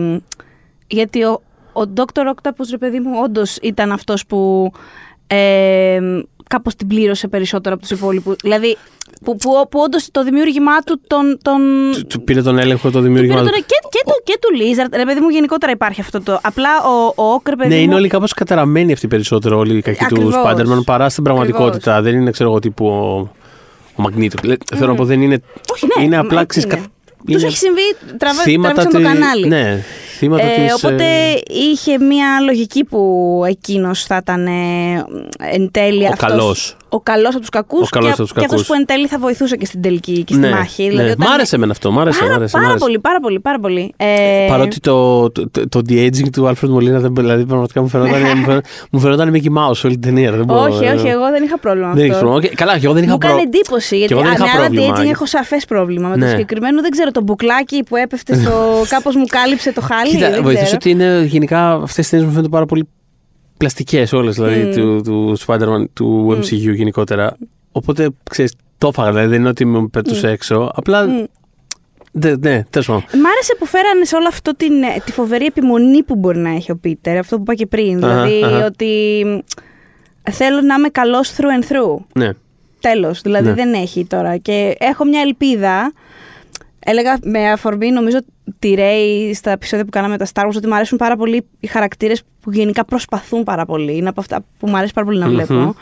Γιατί ο, ο Dr. Octopus, ρε παιδί μου, όντως ήταν αυτός που. Ε, κάπως την πλήρωσε περισσότερο από τους υπόλοιπους. Δηλαδή, που, που, που όντως το δημιούργημά του τον, τον, Του- Του πήρε τον έλεγχο το του δημιούργημα. πήρε του. τώρα και, και, του, και του Lizard. Ρε παιδί μου, γενικότερα υπάρχει αυτό το. Απλά ο, ο Όκ, ρε παιδί Ναι, μου. είναι όλοι κάπως καταραμένοι αυτοί περισσότερο, όλοι οι κακοί του Ακριβώς. Spider-Man παρά στην πραγματικότητα. Δεν είναι, ξέρω εγώ, τύπου ο, ο Μαγνήτο. Θέλω να πω, δεν είναι. Όχι, ναι, είναι απλά έτσι ξέρεις, είναι. κα- Τους είναι έχει συμβεί, τραβά, θύματα τράβηξαν το τη- κανάλι. Ναι, θύματα Ε, της, οπότε ε, είχε μία λογική που εκείνος θα ήταν ε, εν τέλει Ο αυτός. καλός. Ο καλός από τους κακούς Ο καλός από τους και αυτός κακούς. που εν τέλει θα βοηθούσε και στην τελική και στη Ναι, μάχη. ναι. Δηλαδή, όταν- Μ' άρεσε εμένα αυτό. Μ' άρεσε. Πάρα, μ' άρεσε, μ' πάρα άρεσε. πολύ, πάρα πολύ, πάρα πολύ. Ε, Παρότι το, το, το, το de-aging του Alfred Molina δεν, δηλαδή, πραγματικά μου φαινόταν, μου φαινόταν, μου φαινόταν Mickey Mouse όλη την ταινία. Δεν μπορώ, όχι, ε, όχι, εγώ δεν είχα πρόβλημα με Δεν αυτό. έχεις πρόβλημα. Οκ, Καλά, και εγώ δεν είχα Μου κάνει πρόβλημα. εντύπωση. Γιατί εγώ δεν είχα αν άλλα πρόβλημα. de-aging έχω σαφές πρόβλημα. Με το Ναι. συγκεκριμένο δεν ξέρω. Το μπουκλάκι που έπεφτε στο. κάπως μου κάλυψε το χάλι. Κοίτα, δεν βοηθούσε ξέρω. ότι είναι γενικά αυτές οι ταινίες μου φαίνονται πάρα πολύ πλαστικές όλες δηλαδή Μμ. του, του Spider-Man του MCU γενικότερα. Οπότε ξέρεις, το έφαγα. Δηλαδή δεν είναι ότι με πετούσε έξω. Απλά. Μμ. Ναι, ναι τέλος πάντων. Μ' άρεσε που φέρανε σε όλο αυτό την, ε, τη φοβερή επιμονή που μπορεί να έχει ο Πίτερ. Αυτό που είπα και πριν. Αχα, δηλαδή αχα. ότι μ, θέλω να είμαι καλός through and through. Ναι. Τέλος. Δηλαδή Ναι. δεν έχει τώρα. Και έχω μια ελπίδα. Έλεγα με αφορμή, νομίζω, τη Ray στα επεισόδια που κάναμε με τα Star Wars, ότι μου αρέσουν πάρα πολύ οι χαρακτήρες που γενικά προσπαθούν πάρα πολύ. Είναι από αυτά που μου αρέσει πάρα πολύ να Μμμ. βλέπω.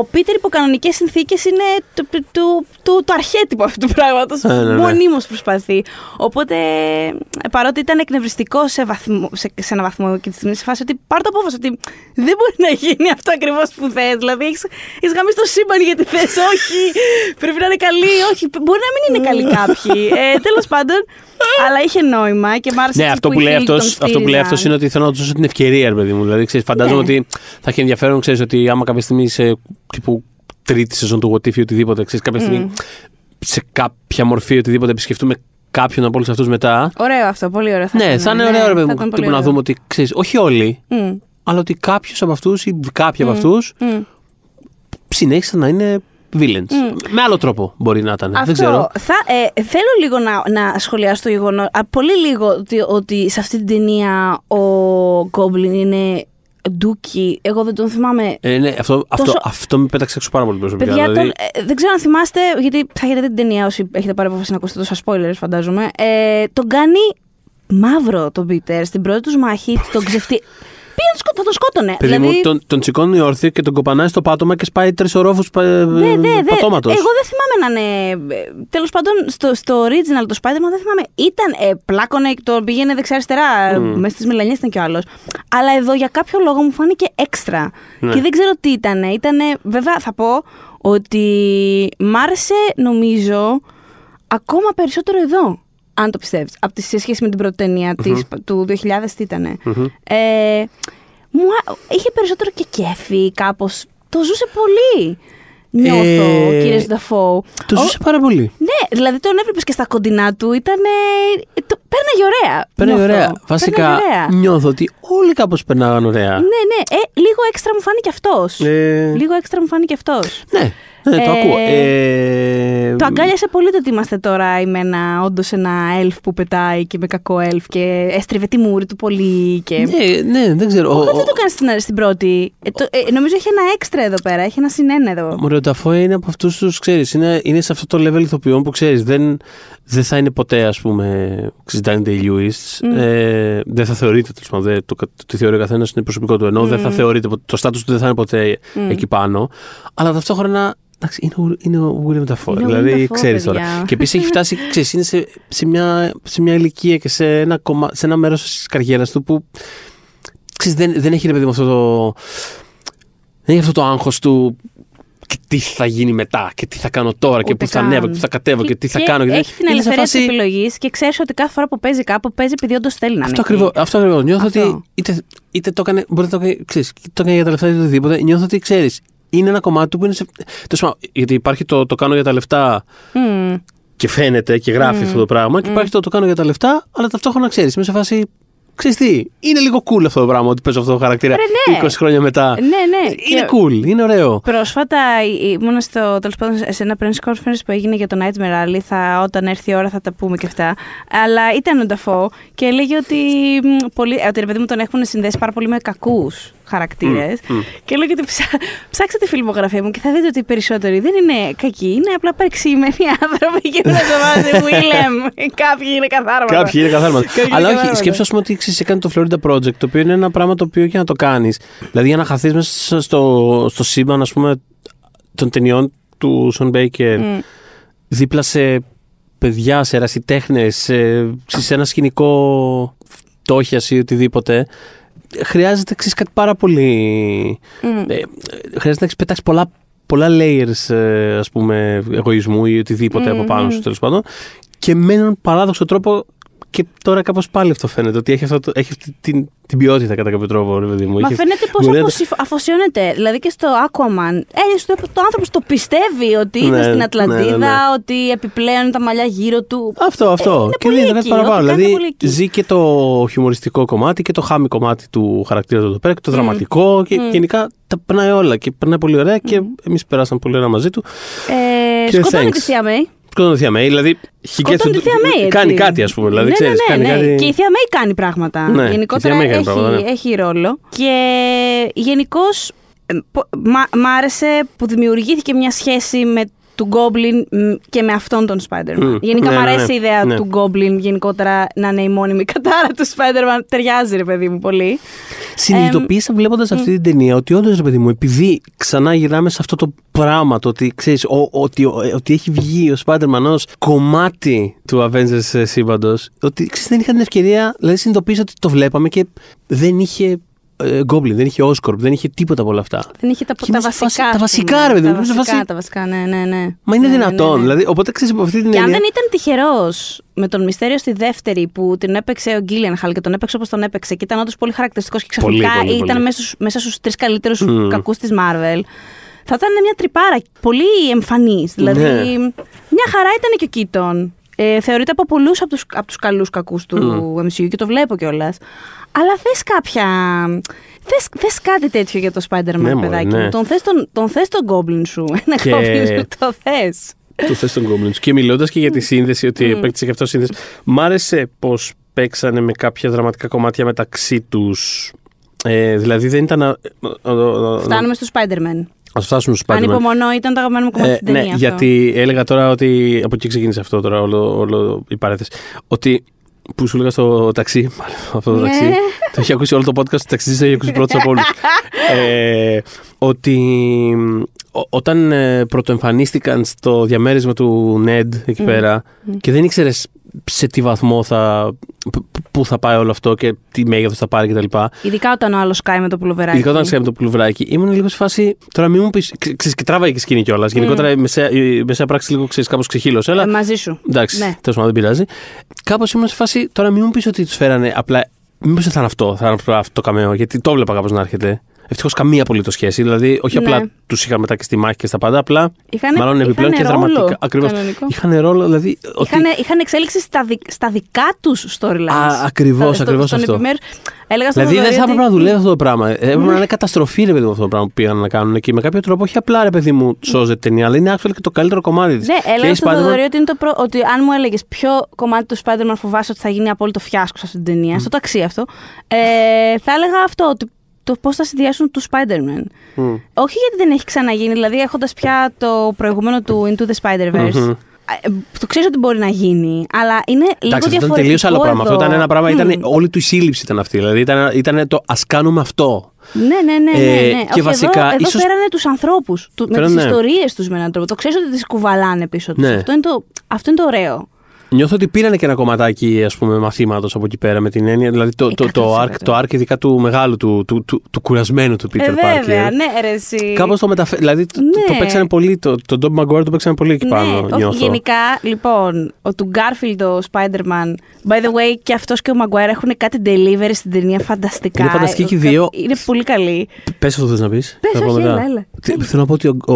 Ο Πίτερ υπό κανονικές συνθήκες είναι το, το, το, το, το αρχέτυπο αυτού του πράγματος. Ε, ναι, ναι. Μονίμως προσπαθεί. Οπότε, ε, παρότι ήταν εκνευριστικό σε, βαθμό, σε, σε ένα βαθμό και τη στιγμή σε φάση ότι πάρ το απόφαση ότι δεν μπορεί να γίνει αυτό ακριβώς που θες. Δηλαδή, έχεις γαμίσει το σύμπαν γιατί θες. Όχι, πρέπει να είναι καλή. Όχι, μπορεί να μην είναι καλοί κάποιοι. Ε, Τέλος πάντων, αλλά είχε νόημα και μ' άρεσε Ναι, έτσι αυτό που, οι λέει φίλοι τον αυτός, αυτό που λέει αυτός στήριζαν. είναι ότι θέλω να τους δώσω την ευκαιρία, ρε παιδί μου. Δηλαδή, ξέρεις, φαντάζομαι Ναι. ότι θα έχει ενδιαφέρον, ξέρεις ότι άμα κάποια στιγμή σε τύπου τρίτη σεζόν του What If ή οτιδήποτε, ξέρεις, κάποια στιγμή σε κάποια μορφή οτιδήποτε επισκεφτούμε κάποιον από όλους αυτούς μετά. Ωραίο αυτό, πολύ ωραίο. Θα ναι, ήταν, θα είναι ναι, ωραίο, ρε θα παιδί ήταν μου. πολύ Τύπου να ωραίο. δούμε ότι ξέρεις, όχι όλοι, Μμ, αλλά ότι κάποιος από αυτούς ή κάποιοι από αυτούς μμ. συνέχισαν να είναι villains. Μμ. Με άλλο τρόπο μπορεί να ήταν. Αυτό. Δεν ξέρω. Θα, ε, θέλω λίγο να, να σχολιάσω το γεγονό. Πολύ λίγο ότι, ότι σε αυτή την ταινία ο Γκόμπλιν είναι ντούκι. Εγώ δεν τον θυμάμαι. Ε, ναι, αυτό, αυτό, Τόσο- αυτό με πέταξε έξω πάρα πολύ προσωπικά. Παιδιά, δηλαδή, τον, ε, δεν ξέρω αν θυμάστε, γιατί θα έχετε δει την ταινία όσοι έχετε πάρει απόφαση να ακούσετε τόσα spoilers, φαντάζομαι. Ε, τον κάνει μαύρο τον Πίτερ στην πρώτη του μάχη, τον ξεφτεί. Πήγε να τον σκο- θα τον σκότωνε. Παιδί δηλαδή, μου, τον, τον τσικώνει όρθιο και τον κοπανάει στο πάτωμα και σπάει τρεις ορόφους Ναι, ναι, ναι. πατώματος. Εγώ δεν θυμάμαι να είναι. Τέλος πάντων, στο, στο original το Spider-Man δεν θυμάμαι. Ήταν. Ε, πλάκωνε, το πήγαινε δεξιά-αριστερά. Mm. Μέσα στις μελανιέ ήταν κι ο άλλος. Αλλά εδώ για κάποιο λόγο μου φάνηκε έξτρα. Ναι. Και δεν ξέρω τι ήταν. Ήτανε, βέβαια, θα πω ότι μ' άρεσε, νομίζω, ακόμα περισσότερο εδώ. Αν το πιστεύεις. Από τη σε σχέση με την πρώτη ταινία της, του 2000, τι ήτανε. Μμμ. Ε, μου, α- είχε περισσότερο και κέφι, κάπως. Το ζούσε πολύ. Νιώθω, Ε, κύριε Σταφό. Το ζούσε πάρα πολύ. Ναι, δηλαδή τον έβλεπες και στα κοντινά του. Ήταν. Το, πέρναγε ωραία. Παίρνει νιώθω. ωραία. Βασικά Πέρναγε ωραία. νιώθω ότι όλοι κάπως περνάγαν ωραία. Ναι, ναι. Ε, λίγο έξτρα μου φάνηκε αυτός. Ε, Λίγο έξτρα μου φάνηκε αυτός. ναι, ναι, το Ε, ακούω. Ε, Το αγκάλιασε πολύ το ότι είμαστε τώρα με ένα, όντως ένα elf που πετάει και με κακό elf και έστριβε τη μούρη του πολύ. Και... Ναι, ναι, δεν ξέρω. Ο- Όχι, ο- δεν το κάνεις στην, στην πρώτη. Ε, το, ε, νομίζω έχει ένα έξτρα εδώ πέρα. Έχει ένα συνένα εδώ. Μωρέ, ο Νταφό είναι από αυτούς τους, ξέρεις, είναι, είναι σε αυτό το level ηθοποιών που ξέρεις, δεν, δεν θα είναι ποτέ, ας πούμε, ξέρεις, Daniel Day-Lewis. Ε, δεν θα θεωρείται, τέλος πάντων. δεν- Το, το, τι θεωρεί ο καθένας είναι προσωπικό του. Ενώ δεν θα θεωρείται, ποτέ- το στάτου του δεν θα είναι ποτέ εκεί πάνω. Αλλά ταυτόχρονα. Εντάξει, είναι, ο- είναι ο William Dafoe. Είναι ο Δηλαδή, Willem Dafoe, ξέρεις τώρα. παιδιά. Και επίσης έχει φτάσει, ξέρεις, είναι σε, σε, μια, σε μια ηλικία και σε ένα, κομμα, σε ένα μέρος της καριέρας του που. Ξέρεις, δεν, δεν έχει ρε παιδί μου αυτό το. Δεν έχει αυτό το άγχος του και τι θα γίνει μετά και τι θα κάνω τώρα και Ούτε πού θα καν. ανέβω και πού θα κατέβω και, τι θα κάνω. Έχει και την είναι σε ελευθερία φάση- τη επιλογής και ξέρεις ότι κάθε φορά που παίζει κάπου παίζει επειδή όντως θέλει να Αυτό είναι. ακριβώ. εκεί. Αυτό ακριβώς. Νιώθω Αυτό. ότι είτε, είτε το έκανε. Μπορεί να το έκανε, ξέρεις, το έκανε για τα λεφτά είτε οτιδήποτε. Νιώθω ότι ξέρεις. Είναι ένα κομμάτι του που είναι σε. Τέλος πάντων, γιατί υπάρχει το, το κάνω για τα λεφτά Μμμ. και φαίνεται και γράφει αυτό το πράγμα. Και υπάρχει το το κάνω για τα λεφτά, αλλά ταυτόχρονα ξέρεις. Είμαι σε φάση. Ξέρεις τι, είναι λίγο cool αυτό το πράγμα ότι παίζω αυτό το χαρακτήρα Ρε, ναι. 20 χρόνια μετά. Ναι, ναι. Είναι Και- cool, είναι ωραίο. Πρόσφατα ήμουν στο, τέλος πάντων, σε ένα press conference που έγινε για το Nightmare Alley. Θα, όταν έρθει η ώρα θα τα πούμε και αυτά. Αλλά ήταν ο Νταφό και έλεγε ότι, μ, πολύ, ότι ρε παιδί μου τον έχουν συνδέσει πάρα πολύ με κακούς χαρακτήρες. Και έλεγε ότι ψά, ψάξτε τη φιλμογραφία μου και θα δείτε ότι οι περισσότεροι δεν είναι κακοί, είναι απλά παρεξηγημένοι άνθρωποι και δεν το βάζει Willem. Κάποιοι είναι καθάρματα. Κάποιοι είναι καθάρματα. Κάποιοι είναι Αλλά όχι, καθάρματα. σκέψου, ας πούμε, ότι ξέρεις, έκανε το Florida Project, το οποίο είναι ένα πράγμα το οποίο και να το κάνεις. Δηλαδή, για να χαθείς μέσα στο, στο σύμπαν, ας πούμε, των ταινιών του Σον Μπέικερ, Μμ. δίπλα σε παιδιά, σε ερασιτέχνες, σε, σε ένα σκηνικό φτώχειας ή οτιδήποτε. Χρειάζεται ξέρεις, κάτι πάρα πολύ. Μμ. Ε, χρειάζεται να έχεις πετάξει πολλά πολλά layers ε, ας πούμε εγωισμού ή οτιδήποτε από πάνω σου τέλος πάντων και με έναν παράδοξο τρόπο και τώρα κάπως πάλι αυτό φαίνεται. Ότι έχει, αυτό, το- έχει αυτή την, την ποιότητα κατά κάποιο τρόπο, ρε παιδί μου. Μα Έχει- φαίνεται πώ μου λένε- αφοσιώνεται. Δηλαδή και στο Aquaman. Ε, στο, το άνθρωπος το πιστεύει ότι είναι Ναι, στην ναι, Ατλαντίδα, ναι, ναι. ότι επιπλέον τα μαλλιά γύρω του. Αυτό, αυτό. Ε, είναι και πολύ δίνει κάτι εκεί, παραπάνω. ό,τι κάνει Δηλαδή, είναι πολύ εκεί. ζει και το χιουμοριστικό κομμάτι και το χάμι κομμάτι του χαρακτήρα του εδώ πέρα και το δραματικό. Και γενικά τα περνάει όλα και περνάει πολύ ωραία και εμείς περάσαμε πολύ ωραία μαζί του. Ε, Και σκοτώνει thanks. τη Θεία Μέη. Σκοτώνει τη Θεία Μέη, δηλαδή. he gets Σκοτώνει to τη Θεία do- Μέη, έτσι. Κάνει κάτι, ας πούμε. Δηλαδή, ναι, ξέρεις, ναι, ναι, κάνει ναι. κάτι. Και η Θεία Μέη κάνει πράγματα. Ναι, Γενικότερα η Θεία Μέη κάνει έχει, πράγματα, ναι. έχει ρόλο. Και γενικώς μ' άρεσε που δημιουργήθηκε μια σχέση με του Goblin μ, και με αυτόν τον Spider-Man. Μμ, Γενικά ναι, μου ναι, αρέσει ναι. η ιδέα Ναι. του Goblin γενικότερα να είναι η μόνιμη κατάρα του Spider-Man. Ταιριάζει, ρε παιδί μου, πολύ. Συνειδητοποίησα βλέποντας αυτή την ταινία ότι όντως, ρε παιδί μου, επειδή ξανά γυρνάμε σε αυτό το πράγμα, το ότι ξέρεις, ότι, ο- ότι έχει βγει ο Spider-Man ως κομμάτι του Avengers ε, σύμπαντος, ότι ξέρεις, δεν είχα την ευκαιρία, δηλαδή συνειδητοποίησα ότι το βλέπαμε και δεν είχε ε, Goblin, δεν είχε Oscorp, δεν είχε τίποτα από όλα αυτά. Δεν είχε τα, Και τα είμαι σε βασικά. φάση- τα ας βασικά, πούμε. ρε παιδί μου, Τα είμαι σε βασικά, φάση- τα βασικά, ναι, ναι, ναι. Μα είναι Ναι, ναι, ναι, δυνατόν. ναι. Δηλαδή, οπότε ξέρεις από αυτή την Και αν έννοια. δεν ήταν τυχερός με τον Μυστέριο στη δεύτερη που την έπαιξε ο Γκίλιαν Χαλ και τον έπαιξε όπως τον έπαιξε και ήταν όντως πολύ χαρακτηριστικός και Πολύ, ξαφνικά πολύ, ήταν πολύ. μέσα στους, μέσα στους τρεις καλύτερους Μμμ. κακούς της Marvel, θα ήταν μια τρυπάρα πολύ εμφανής. Δηλαδή, Ναι. μια χαρά ήταν και ο Κίτον. Ε, θεωρείται από πολλούς από τους από τους καλούς κακούς του MCU και το βλέπω κιόλας. Αλλά θες κάποια. Θες, θες κάτι τέτοιο για το Spider-Man, Ναι, μωρέ, παιδάκι ναι. μου. Τον θες τον, τον, θες τον Goblin σου. Ένα Και- Goblin σου το θες. Το θες των Goblins. Και μιλώντας και για τη σύνδεση, ότι επέκτησε και αυτό σύνδεση. Μ' άρεσε πώ παίξανε με κάποια δραματικά κομμάτια μεταξύ τους. Ε, δηλαδή δεν ήταν. α- α- α- Φτάνουμε στο Spider-Man. Ας φτάσουμε στο Spider-Man. Ανυπομονώ, ήταν το αγαπημένο μου κομμάτι Ε, στην ταινία. ναι, αυτό. γιατί έλεγα τώρα ότι. Από εκεί ξεκίνησε αυτό τώρα, όλο, όλο η παρέθεση. Ότι. Που σου έλεγα στο ταξί, μάλλον αυτό το Ναι. ταξί. το έχει ακούσει όλο το podcast, το ταξί το έχει ακούσει πρώτος από όλους. ε, ότι ο- όταν ε, πρωτοεμφανίστηκαν στο διαμέρισμα του Ned εκεί πέρα και δεν ήξερες σε τι βαθμό θα. π- π- πού θα πάει όλο αυτό και τι μέγεθος θα πάρει κτλ. Ειδικά όταν ο άλλος κάει με το πουλοβεράκι. Ειδικά όταν ξέραμε το πουλουβράκι, ήμουν λίγο σε φάση. Τώρα μην μου πεις. Ξέρεις, και τράβαγε και σκηνή κιόλας. Γενικότερα η μεσαία, η μεσαία πράξη λίγο ξέρεις, κάπως ξεχύλωσε. Αλλά Ε, μαζί σου. εντάξει, Ναι. τέλος πάντων δεν πειράζει. Κάπως ήμουν σε φάση. Τώρα μην μου πεις ότι τους φέρανε απλά. Μήπως θα είναι αυτό, θα είναι αυτό το καμέο, γιατί το βλέπα κάπως να έρχεται. Ευτυχώς καμία απολύτως σχέση. Δηλαδή, όχι Ναι. απλά τους είχαν μετά και στη μάχη και στα πάντα, απλά Είχανε- μάλλον επιπλέον και είχανε ρόλο, δραματικά. Ακριβώς. κανονικό. Είχαν ρόλο, δηλαδή. ότι- Είχαν, είχαν εξέλιξη στα, δι, στα δικά τους storylines. Α, ακριβώς, Στο- ακριβώς στον αυτό. επιμέρους- Έλεγα στον Δηλαδή δεν Θοδωρή θα έπρεπε να ότι- δουλεύει αυτό το πράγμα. Έπρεπε να είναι καταστροφή, ρε παιδί μου, αυτό το πράγμα που πήγαν να κάνουν και με κάποιο τρόπο όχι απλά ρε παιδί μου σώζεται ταινία, αλλά είναι actual και το καλύτερο κομμάτι της. Ναι, έλεγα στον Θοδωρή ότι, είναι το προ... ότι αν μου έλεγες ποιο κομμάτι του Spider-Man φοβάσαι ότι θα γίνει απόλυτο φιάσκο σε αυτή την ταινία, στο ταξί αυτό, ε, θα έλεγα αυτό, ότι το πώς θα συνδυάσουν τους Spider-Man. Όχι γιατί δεν έχει ξαναγίνει, δηλαδή έχοντας πια το προηγούμενο του Into the Spider-Verse. ε, Το ξέρεις ότι μπορεί να γίνει, αλλά είναι λίγο Εντάξει, αυτό διαφορετικό. ήταν τελείως άλλο πράγμα. Αυτό εδώ. ήταν ένα πράγμα, Μμ. ήταν, όλη του η σύλληψη ήταν αυτή. Δηλαδή ήταν, ήταν το ας κάνουμε αυτό. Ναι, ναι, ναι. ναι, Ε, ναι. και Όχι, βασικά, Εδώ, εδώ ίσως- φέρανε τους ανθρώπους. Με Φέρανε, τις ναι. ιστορίες τους με έναν τρόπο. Το ξέρεις ότι τις κουβαλάνε πίσω τους. Ναι. Αυτό, είναι το, αυτό είναι το ωραίο. Νιώθω ότι πήραν και ένα κομματάκι ας πούμε, μαθήματος από εκεί πέρα με την έννοια. Δηλαδή το, το, το, 100%. arc, το arc ειδικά του μεγάλου, του, του, του, του κουρασμένου του Peter ε, Parker. βέβαια, ναι, ρε, εσύ. Κάπως το μεταφέρει. Δηλαδή το, το, το Ναι. παίξανε πολύ. Το, το Tom Maguire το παίξανε πολύ εκεί πάνω. ναι, όχι, νιώθω. γενικά, λοιπόν, ο του Garfield, ο Spider-Man, by the way, και αυτός και ο Maguire έχουν κάτι delivery στην ταινία φανταστικά. Είναι φανταστικοί και οι Ε, δύο. Είναι πολύ καλή. Πες αυτό θες να πεις. Πες, Θα πω όχι, μετά. έλα, έλα. Τι- Θέλω να πω ότι ο, ο,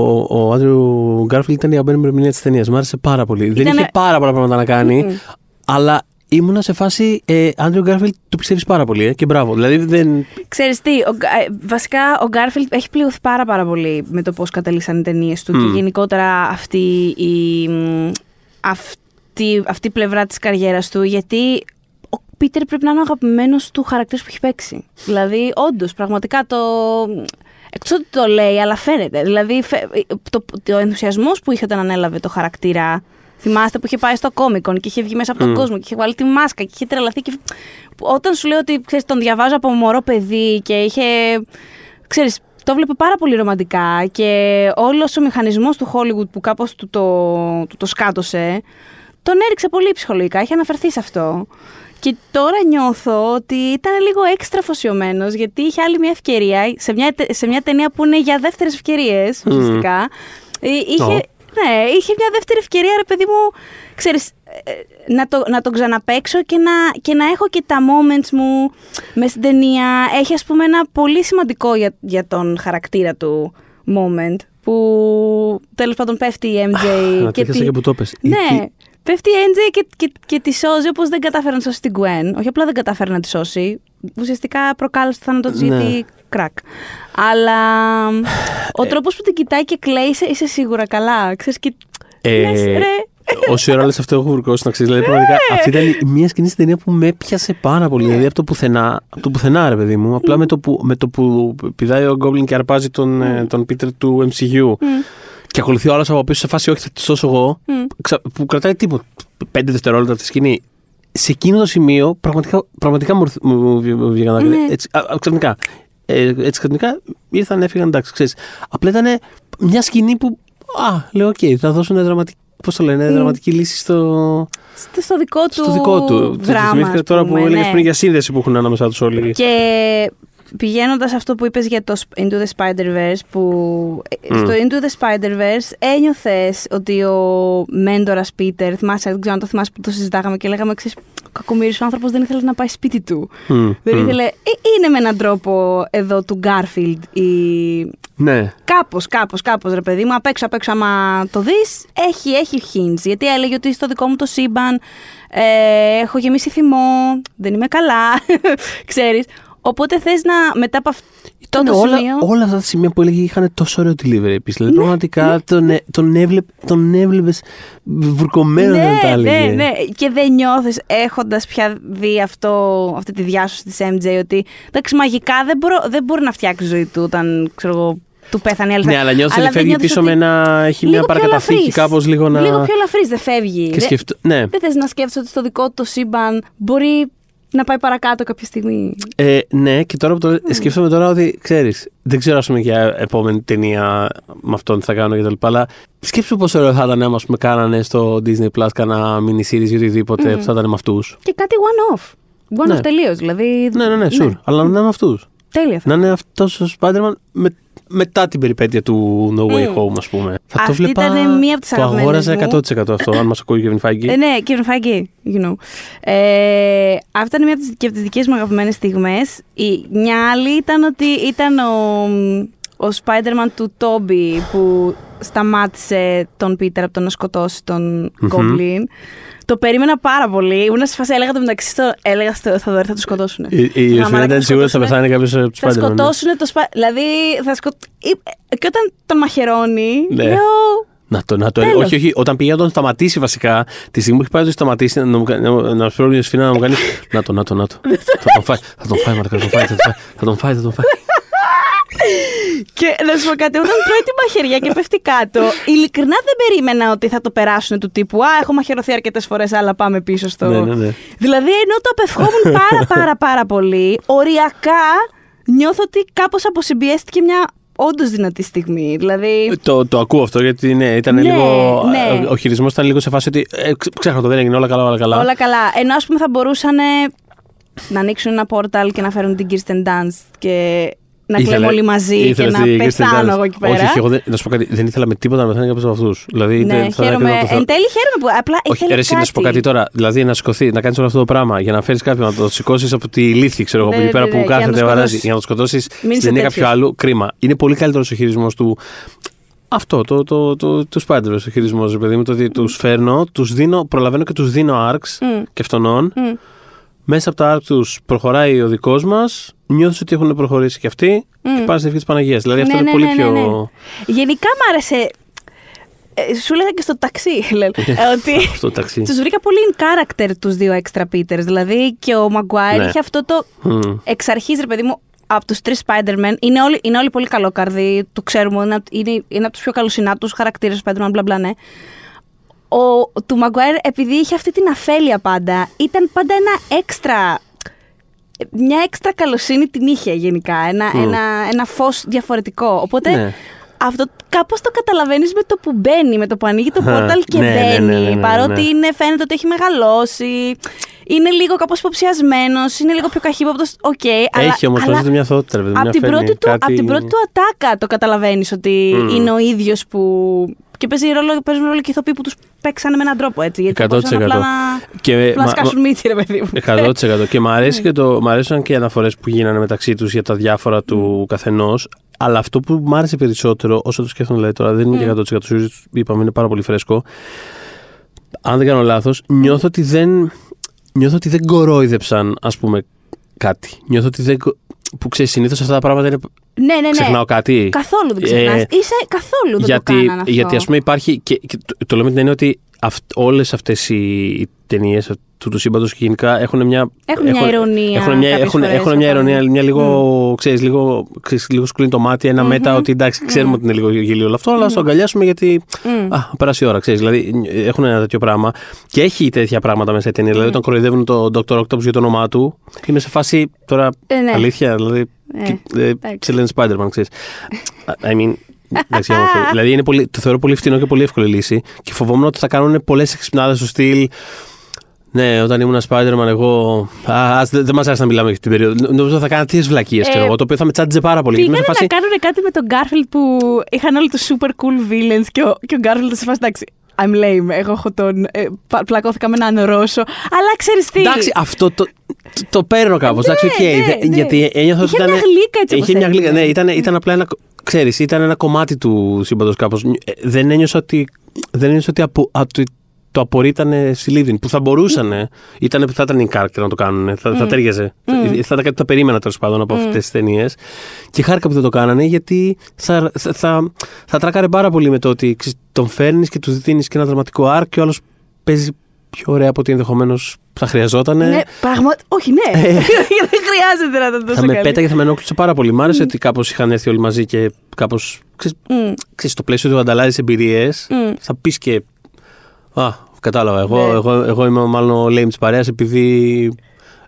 ο, ο Άντριου Γκάρφιλ ήταν η αγαπημένη μου ερμηνεία της ταινίας. Μ' άρεσε πάρα πολύ. Δεν Ήτανε- είχε πάρα πολλά πράγματα να κάνει, αλλά ήμουνα σε φάση. Ε, Άντριου Γκάρφιλ το πιστεύεις πάρα πολύ. Ε, και μπράβο. Δηλαδή δεν. Ξέρεις τι, ο, Γκά- ε, βασικά ο Garfield έχει πληγωθεί πάρα πάρα πολύ με το πώς κατέληξαν οι ταινίες του και γενικότερα αυτή η, μ, αυτή, αυτή η πλευρά της καριέρας του γιατί ο Πίτερ πρέπει να είναι ο αγαπημένος του χαρακτήρας που έχει παίξει. Δηλαδή, όντως, πραγματικά το... Εκτός ότι το λέει, αλλά φαίνεται. Δηλαδή, φε- το, το ενθουσιασμός που είχε όταν ανέλαβε το χαρακτήρα. Θυμάστε που είχε πάει στο κόμικον και είχε βγει μέσα από τον κόσμο και είχε βάλει τη μάσκα και είχε τρελαθεί. Και... Όταν σου λέω ότι ξέρεις, τον διαβάζω από μωρό παιδί και είχε. Ξέρεις, το βλέπε πάρα πολύ ρομαντικά και όλος ο μηχανισμός του Hollywood που κάπως του το, του το σκάτωσε, τον έριξε πολύ ψυχολογικά. Είχε αναφερθεί σε αυτό. Και τώρα νιώθω ότι ήταν λίγο έξτρα αφοσιωμένος γιατί είχε άλλη μια ευκαιρία σε μια, τε- σε μια ταινία που είναι για δεύτερες ευκαιρίες ουσιαστικά. Ε, Είχε, Ω. ναι, είχε μια δεύτερη ευκαιρία, ρε παιδί μου, ξέρεις, ε, να, το, να το ξαναπαίξω και να, και να έχω και τα moments μου μες στην ταινία. Έχει, ας πούμε, ένα πολύ σημαντικό για, για τον χαρακτήρα του moment που τέλος πάντων πέφτει η MJ Να και, τρίχασα και που το πες. ναι, Τι- πέφτει η MJ και, και, και τη σώζει όπως δεν κατάφερε να σώσει την Gwen. Όχι απλά δεν κατάφερε να τη σώσει. Ουσιαστικά προκάλεσε το θάνατο της Ναι. γιατί κρακ. Αλλά ο τρόπος που την κοιτάει και κλαίει, είσαι, είσαι σίγουρα καλά. Ξέρεις, και... Ε, λες, ρε. Όση ώρα λες αυτό έχω βουρκώσει να ξέρεις. Δηλαδή, πραγματικά αυτή ήταν μια σκηνή στην ταινία που με έπιασε πάρα πολύ. Δηλαδή από το πουθενά, από το πουθενά ρε παιδί μου. Απλά με το που, με το που πηδάει ο Goblin και αρπάζει τον, ε, τον Peter του MCU. Και ακολουθεί ο άλλος από πίσω σε φάση, Όχι, θα τη σώσω εγώ. ξα- Που κρατάει τίποτα. Πέντε δευτερόλεπτα αυτή τη σκηνή. Σε εκείνο το σημείο πραγματικά, πραγματικά μου ήρθε- μου- μου βγ- μου βγήκαν δάκρυα. Ναι. Έτσι, α, α, ξαφνικά. Ε, έτσι ξαφνικά ήρθαν, έφυγαν, εντάξει, ξέρεις. Απλά ήταν μια σκηνή που. Α, λέω, οκ, θα δώσουν δραματική. Πώς το λένε, δραματική λύση στο, Στο, στο δικό του στο δικό του. δράμα. Θυμήθηκα ας τώρα που πούμε, έλεγες ναι. πριν για σύνδεση που έχουν ανάμεσά τους όλοι. Και πηγαίνοντας αυτό που είπες για το Sp- Into the Spider-Verse, που ε, Mm. στο Into the Spider-Verse ένιωθες ότι ο μέντορας Peter, θυμάσαι, δεν ξέρω αν το θυμάσαι που το συζητάγαμε και λέγαμε εξής. Ο κακομοίρης ο άνθρωπος δεν ήθελε να πάει σπίτι του. Μμ, Δεν μμ. ήθελε. ε, είναι με έναν τρόπο εδώ του Garfield η. Ναι. Κάπως, κάπως, κάπως ρε παιδί μου, απ' έξω, απ' έξω άμα το δεις, έχει, έχει hints. Γιατί έλεγε ότι στο δικό μου το σύμπαν ε, έχω γεμίσει θυμό, δεν είμαι καλά, ξέρεις. Οπότε θες να, μετά από αυτό Ήταν το όλα, σημείο... όλα αυτά τα σημεία που έλεγε είχαν τόσο ωραίο delivery επίσης. Δηλαδή, Ναι, πραγματικά τον, ε- τον, έβλεπ, τον έβλεπες βουρκωμένος να τα ναι, έλεγε. ναι, ναι. Και δεν νιώθεις έχοντας πια δει αυτό, αυτή τη διάσωση της MJ ότι εντάξει μαγικά δεν, μπορώ, δεν μπορεί να φτιάξει ζωή του όταν ξέρω εγώ, του πέθανε η άλλη Ναι, αλλά νιώθεις ότι δεν φεύγει νιώθεις πίσω ότι με ένα. Έχει λίγο μια πιο παρακαταθήκη ελαφρύς. κάπως λίγο να. Λίγο πιο ελαφρύς δεν φεύγει. Και Δεν- σκεφτώ. Ναι. Δεν θες να σκέφτεσαι ότι στο δικό του το σύμπαν μπορεί να πάει παρακάτω κάποια στιγμή. Ε, ναι, και τώρα που το σκέφτομαι τώρα ότι ξέρεις, δεν ξέρω ας πούμε για επόμενη ταινία με αυτόν τι θα κάνω και τα λοιπά, αλλά σκέψου πόσο ωραίο θα ήταν άμα ας πούμε, κάνανε στο Disney Plus κάνα mini series ή οτιδήποτε που θα ήταν με αυτούς. Και κάτι one-off. One-off Ναι. τελείως. Δηλαδή. Ναι, ναι, ναι, sure. Αλλά να είναι με αυτούς. Τέλεια θα Να είναι αυτός ο Spider-Man με, μετά την περιπέτεια του No Way Μμ. Home, ας πούμε. Θα το Αυτή βλέπα. ήταν μία από τις Το αγαπημένες αγόραζα μου. 100% αυτό, αν μας ακούει ο Kevin Feige. Ε, ναι, Kevin Feige, you know. Ε, αυτή ήταν μία από τις, και από τις δικές μου αγαπημένες στιγμές. Η, μια άλλη ήταν ότι ήταν ο, ο Spider-Man του Toby που σταμάτησε τον Peter από το να σκοτώσει τον Μμμ. Goblin. Το περίμενα πάρα πολύ. Ήμουν σε φάση, έλεγα το μεταξύ, στο, έλεγα στο Θοδωρή θα το σκοτώσουν. Η, η Ιωσήνα ήταν σίγουρη ότι θα πεθάνει κάποιος από τους Θα Spider-Man. ναι. σκοτώσουν το Spider-Man. Δηλαδή, θα σκοτ... ή- Και όταν τον μαχαιρώνει, Ναι. λέω... Να το, να το Τέλος. Όχι, όχι. Όταν πήγε να τον σταματήσει βασικά, τη στιγμή που έχει πάει να τον σταματήσει, να, μου κα- να, να σου πει η Σφίνα να μου κάνει. Να το, να το, να το. θα τον φάει, θα τον φάει, Μαρκα, θα τον φάει, θα τον φάει, θα τον φάει. Θα τον φάει. Και να σου πω κάτι, όταν τρώει τη μαχαιριά και πέφτει κάτω, ειλικρινά δεν περίμενα ότι θα το περάσουν του τύπου Α, έχω μαχαιρωθεί αρκετές φορές, αλλά πάμε πίσω στο. Ναι, ναι, ναι. Δηλαδή, ενώ το απευχόμουν πάρα πάρα πάρα πολύ, οριακά νιώθω ότι κάπως αποσυμπιέστηκε μια όντως δυνατή στιγμή. Δηλαδή. το, το ακούω αυτό γιατί ναι, ήταν Ναι, λίγο. ναι. Ο χειρισμός ήταν λίγο σε φάση ότι. Ε, ξ- ξέχνα το, δεν έγινε όλα καλά, όλα καλά. Όλα καλά. Ενώ ας πούμε θα μπορούσαν να ανοίξουν ένα πόρταλ και να φέρουν την Kirsten Dunst και να Ήθελε- κλαίμε όλοι μαζί και ήθελες να στη Kirsten πεθάνω Dunst. εγώ εκεί πέρα. Όχι, όχι, εγώ δεν, να σου πω κάτι, δεν ήθελα με τίποτα να πεθάνει κάποιο από αυτούς. Δηλαδή, ναι, δεν θα χαίρομαι. έκανα το Εν τέλει χαίρομαι που απλά Όχι, ήθελε ρε, εσύ, να σου πω κάτι τώρα. Δηλαδή να σηκωθεί, να κάνεις όλο αυτό το πράγμα για να φέρεις κάποιον να το σηκώσεις από τη λύθη, ξέρω εγώ, Ναι, από εκεί ναι, πέρα ναι, που για να κάθεται το βαράζει, σκοτώσεις. για να το σκοτώσεις Μην στην είσαι ταινία τέτοιος. κάποιου άλλου. Κρίμα. Είναι πολύ καλύτερος ο χειρισμός του. Αυτό, το, το, το, τους Spider-Verse ο χειρισμός, ρε παιδί μου. Το ότι τους φέρνω, τους δίνω, προλαβαίνω και τους δίνω arcs Μμ. και αυτονών. Μμ. Μέσα από τα arcs τους προχωράει ο δικός μας, νιώθεις ότι έχουν προχωρήσει και αυτοί Μμ. και πάνε στην ευχή τη Παναγίας. Δηλαδή αυτό Ναι, είναι ναι, πολύ ναι, πιο. ναι, ναι. Γενικά μ' άρεσε. ε, σου έλεγα και στο ταξί, Λέλ, ε, ότι Αυτό το ταξί. τους βρήκα πολύ in character τους δύο extra Peters. Δηλαδή και ο Maguire Ναι. είχε αυτό το Μμ. εξ αρχής, ρε παιδί μου, από τους τρεις Spider-Man. Είναι όλοι, είναι όλοι πολύ καλόκαρδοι, το ξέρουμε. Είναι, απ- είναι, είναι από τους πιο καλοσυνάτους χαρακτήρες Spider-Man, μπλα μπλα, ναι. Ο του Maguire, επειδή είχε αυτή την αφέλεια πάντα, ήταν πάντα ένα έξτρα. Μια έξτρα καλοσύνη την είχε γενικά. Ένα, Μμ. ένα, ένα φως διαφορετικό. Οπότε Ναι. αυτό κάπως το καταλαβαίνεις με το που μπαίνει, με το που ανοίγει το Α, portal και ναι, ναι, μπαίνει. ναι, ναι, ναι, παρότι ναι. είναι, φαίνεται ότι έχει μεγαλώσει. Είναι λίγο κάπως υποψιασμένος, είναι λίγο πιο καχύποπτος. Οκ, αλλά. Έχει όμως αλλά τόσο μια αθωότητα, ρε παιδί μου, από μια την, φέρνει πρώτη του, κάτι- απ' την πρώτη του ατάκα το καταλαβαίνεις ότι Μμμ. είναι ο ίδιος που. Και παίζει ρόλο, παίζουν ρόλο και οι ηθοποιοί που τους παίξανε με έναν τρόπο έτσι. Γιατί 100%. μπορούσαν απλά να, Και απλά να μα- σκάσουν μύτη, ρε παιδί μου. 100%. και μου Ναι. αρέσει και το, μ' αρέσουν και οι αναφορές που γίνανε μεταξύ τους για τα διάφορα του καθενός. Αλλά αυτό που μου άρεσε περισσότερο, όσο το σκέφτομαι δηλαδή τώρα, δεν είναι και 100% σίγουρο, είπαμε, είναι πάρα πολύ φρέσκο. Αν δεν κάνω λάθος, νιώθω ότι δεν. Νιώθω ότι δεν κορόιδεψαν, ας πούμε, κάτι. Νιώθω ότι δεν. Κο- που ξέρεις, συνήθως αυτά τα πράγματα είναι. Ναι, ναι, ναι. Ξεχνάω κάτι. Καθόλου δεν ξεχνάς. Ε, Είσαι καθόλου δεν γιατί, το κάνανε αυτό. γιατί ας πούμε υπάρχει. Και, και το, το λέω με την έννοια ότι όλες αυτές οι, οι ταινίες του, του σύμπαντος και γενικά έχουν μια. Έχουν μια ηρωνία Έχουν μια, κάποιες έχουν, φορές, έχουν μια αυτό. ηρωνία, μια λίγο. Ξέρεις, λίγο, ξέρεις, λίγο σκουλίνει το μάτι, ένα μέτα ότι εντάξει, ξέρουμε ότι είναι λίγο γελίο όλο αυτό, αλλά ας το αγκαλιάσουμε γιατί. Μμ. Α, πέρασε η ώρα, ξέρεις. Δηλαδή έχουν ένα τέτοιο πράγμα. Και έχει τέτοια πράγματα μέσα η ταινία. Δηλαδή όταν κοροϊδεύουν τον Dr. Octopus για το όνομά του, είμαι σε φάση τώρα. Ε, ναι. Αλήθεια, δηλαδή. Ε, και- ε, εντάξει. Σε λένε Spider-Man, ξέρεις. I mean. εντάξει, όμορφο. δηλαδή είναι πολύ, το θεωρώ πολύ φτηνό και πολύ εύκολη λύση. Και φοβόμουν ότι θα κάνουν πολλές εξυπνάδες στο στυλ. Ναι, όταν ήμουν Spider-Man, εγώ. Α, ας, δεν δεν μας άρεσε να μιλάμε για την περίοδο. Νομίζω θα κάνα τέτοιε βλακίες, Ε, ξέρω εγώ, το οποίο θα με τσάντιζε πάρα πολύ. Πήγανε Είμαι σε να φάση- κάνουν κάτι με τον Garfield που είχαν όλοι τους super cool villains και ο, και ο Garfield σε φάση εντάξει. I'm lame. Εγώ έχω τον. Ε, πα- πλακώθηκα με έναν Ρώσο. Αλλά ξέρεις τι. Εντάξει, αυτό το, το, το παίρνω κάπως. Ναι, ναι, ναι. Γιατί ένιωθα ότι Είχε ήταν. μια γλύκα έτσι όπως Είχε μια γλύκα. έγινε. Ναι, ήταν, ήταν απλά ένα. Ξέρεις, ήταν ένα κομμάτι του σύμπαντος κάπως. Δεν ένιωσα ότι. Δεν ένιωσα ότι απο, α, το, το απορρίτανε στη Λίδιν. Που θα μπορούσαν. Ήταν, θα ήταν η character να το κάνουν. Θα, θα τέριαζε. Θα, θα ήταν κάτι που θα περίμενα τέλος πάντων από αυτές τις ταινίες. Και χάρηκα που δεν το κάνανε γιατί θα, θα, θα, θα τράκαρε πάρα πολύ με το ότι ξέρεις, τον φέρνεις και τους δίνεις και ένα δραματικό arc και ο άλλος παίζει πιο ωραία από ό,τι ενδεχομένως θα χρειαζόταν. Ναι, πράγμα. Όχι, ναι. Δεν χρειάζεται να το τόσο Ε. Θα με καλή. πέταγε, θα με ενόχλησε πάρα πολύ. Μ' άρεσε ότι κάπως είχαν έρθει όλοι μαζί και κάπως. Μμ. στο πλαίσιο του ανταλλάζεις εμπειρίες, Μμ. θα πεις και. Α, κατάλαβα. Εγώ, Ναι. εγώ, εγώ είμαι μάλλον ο lame της παρέας επειδή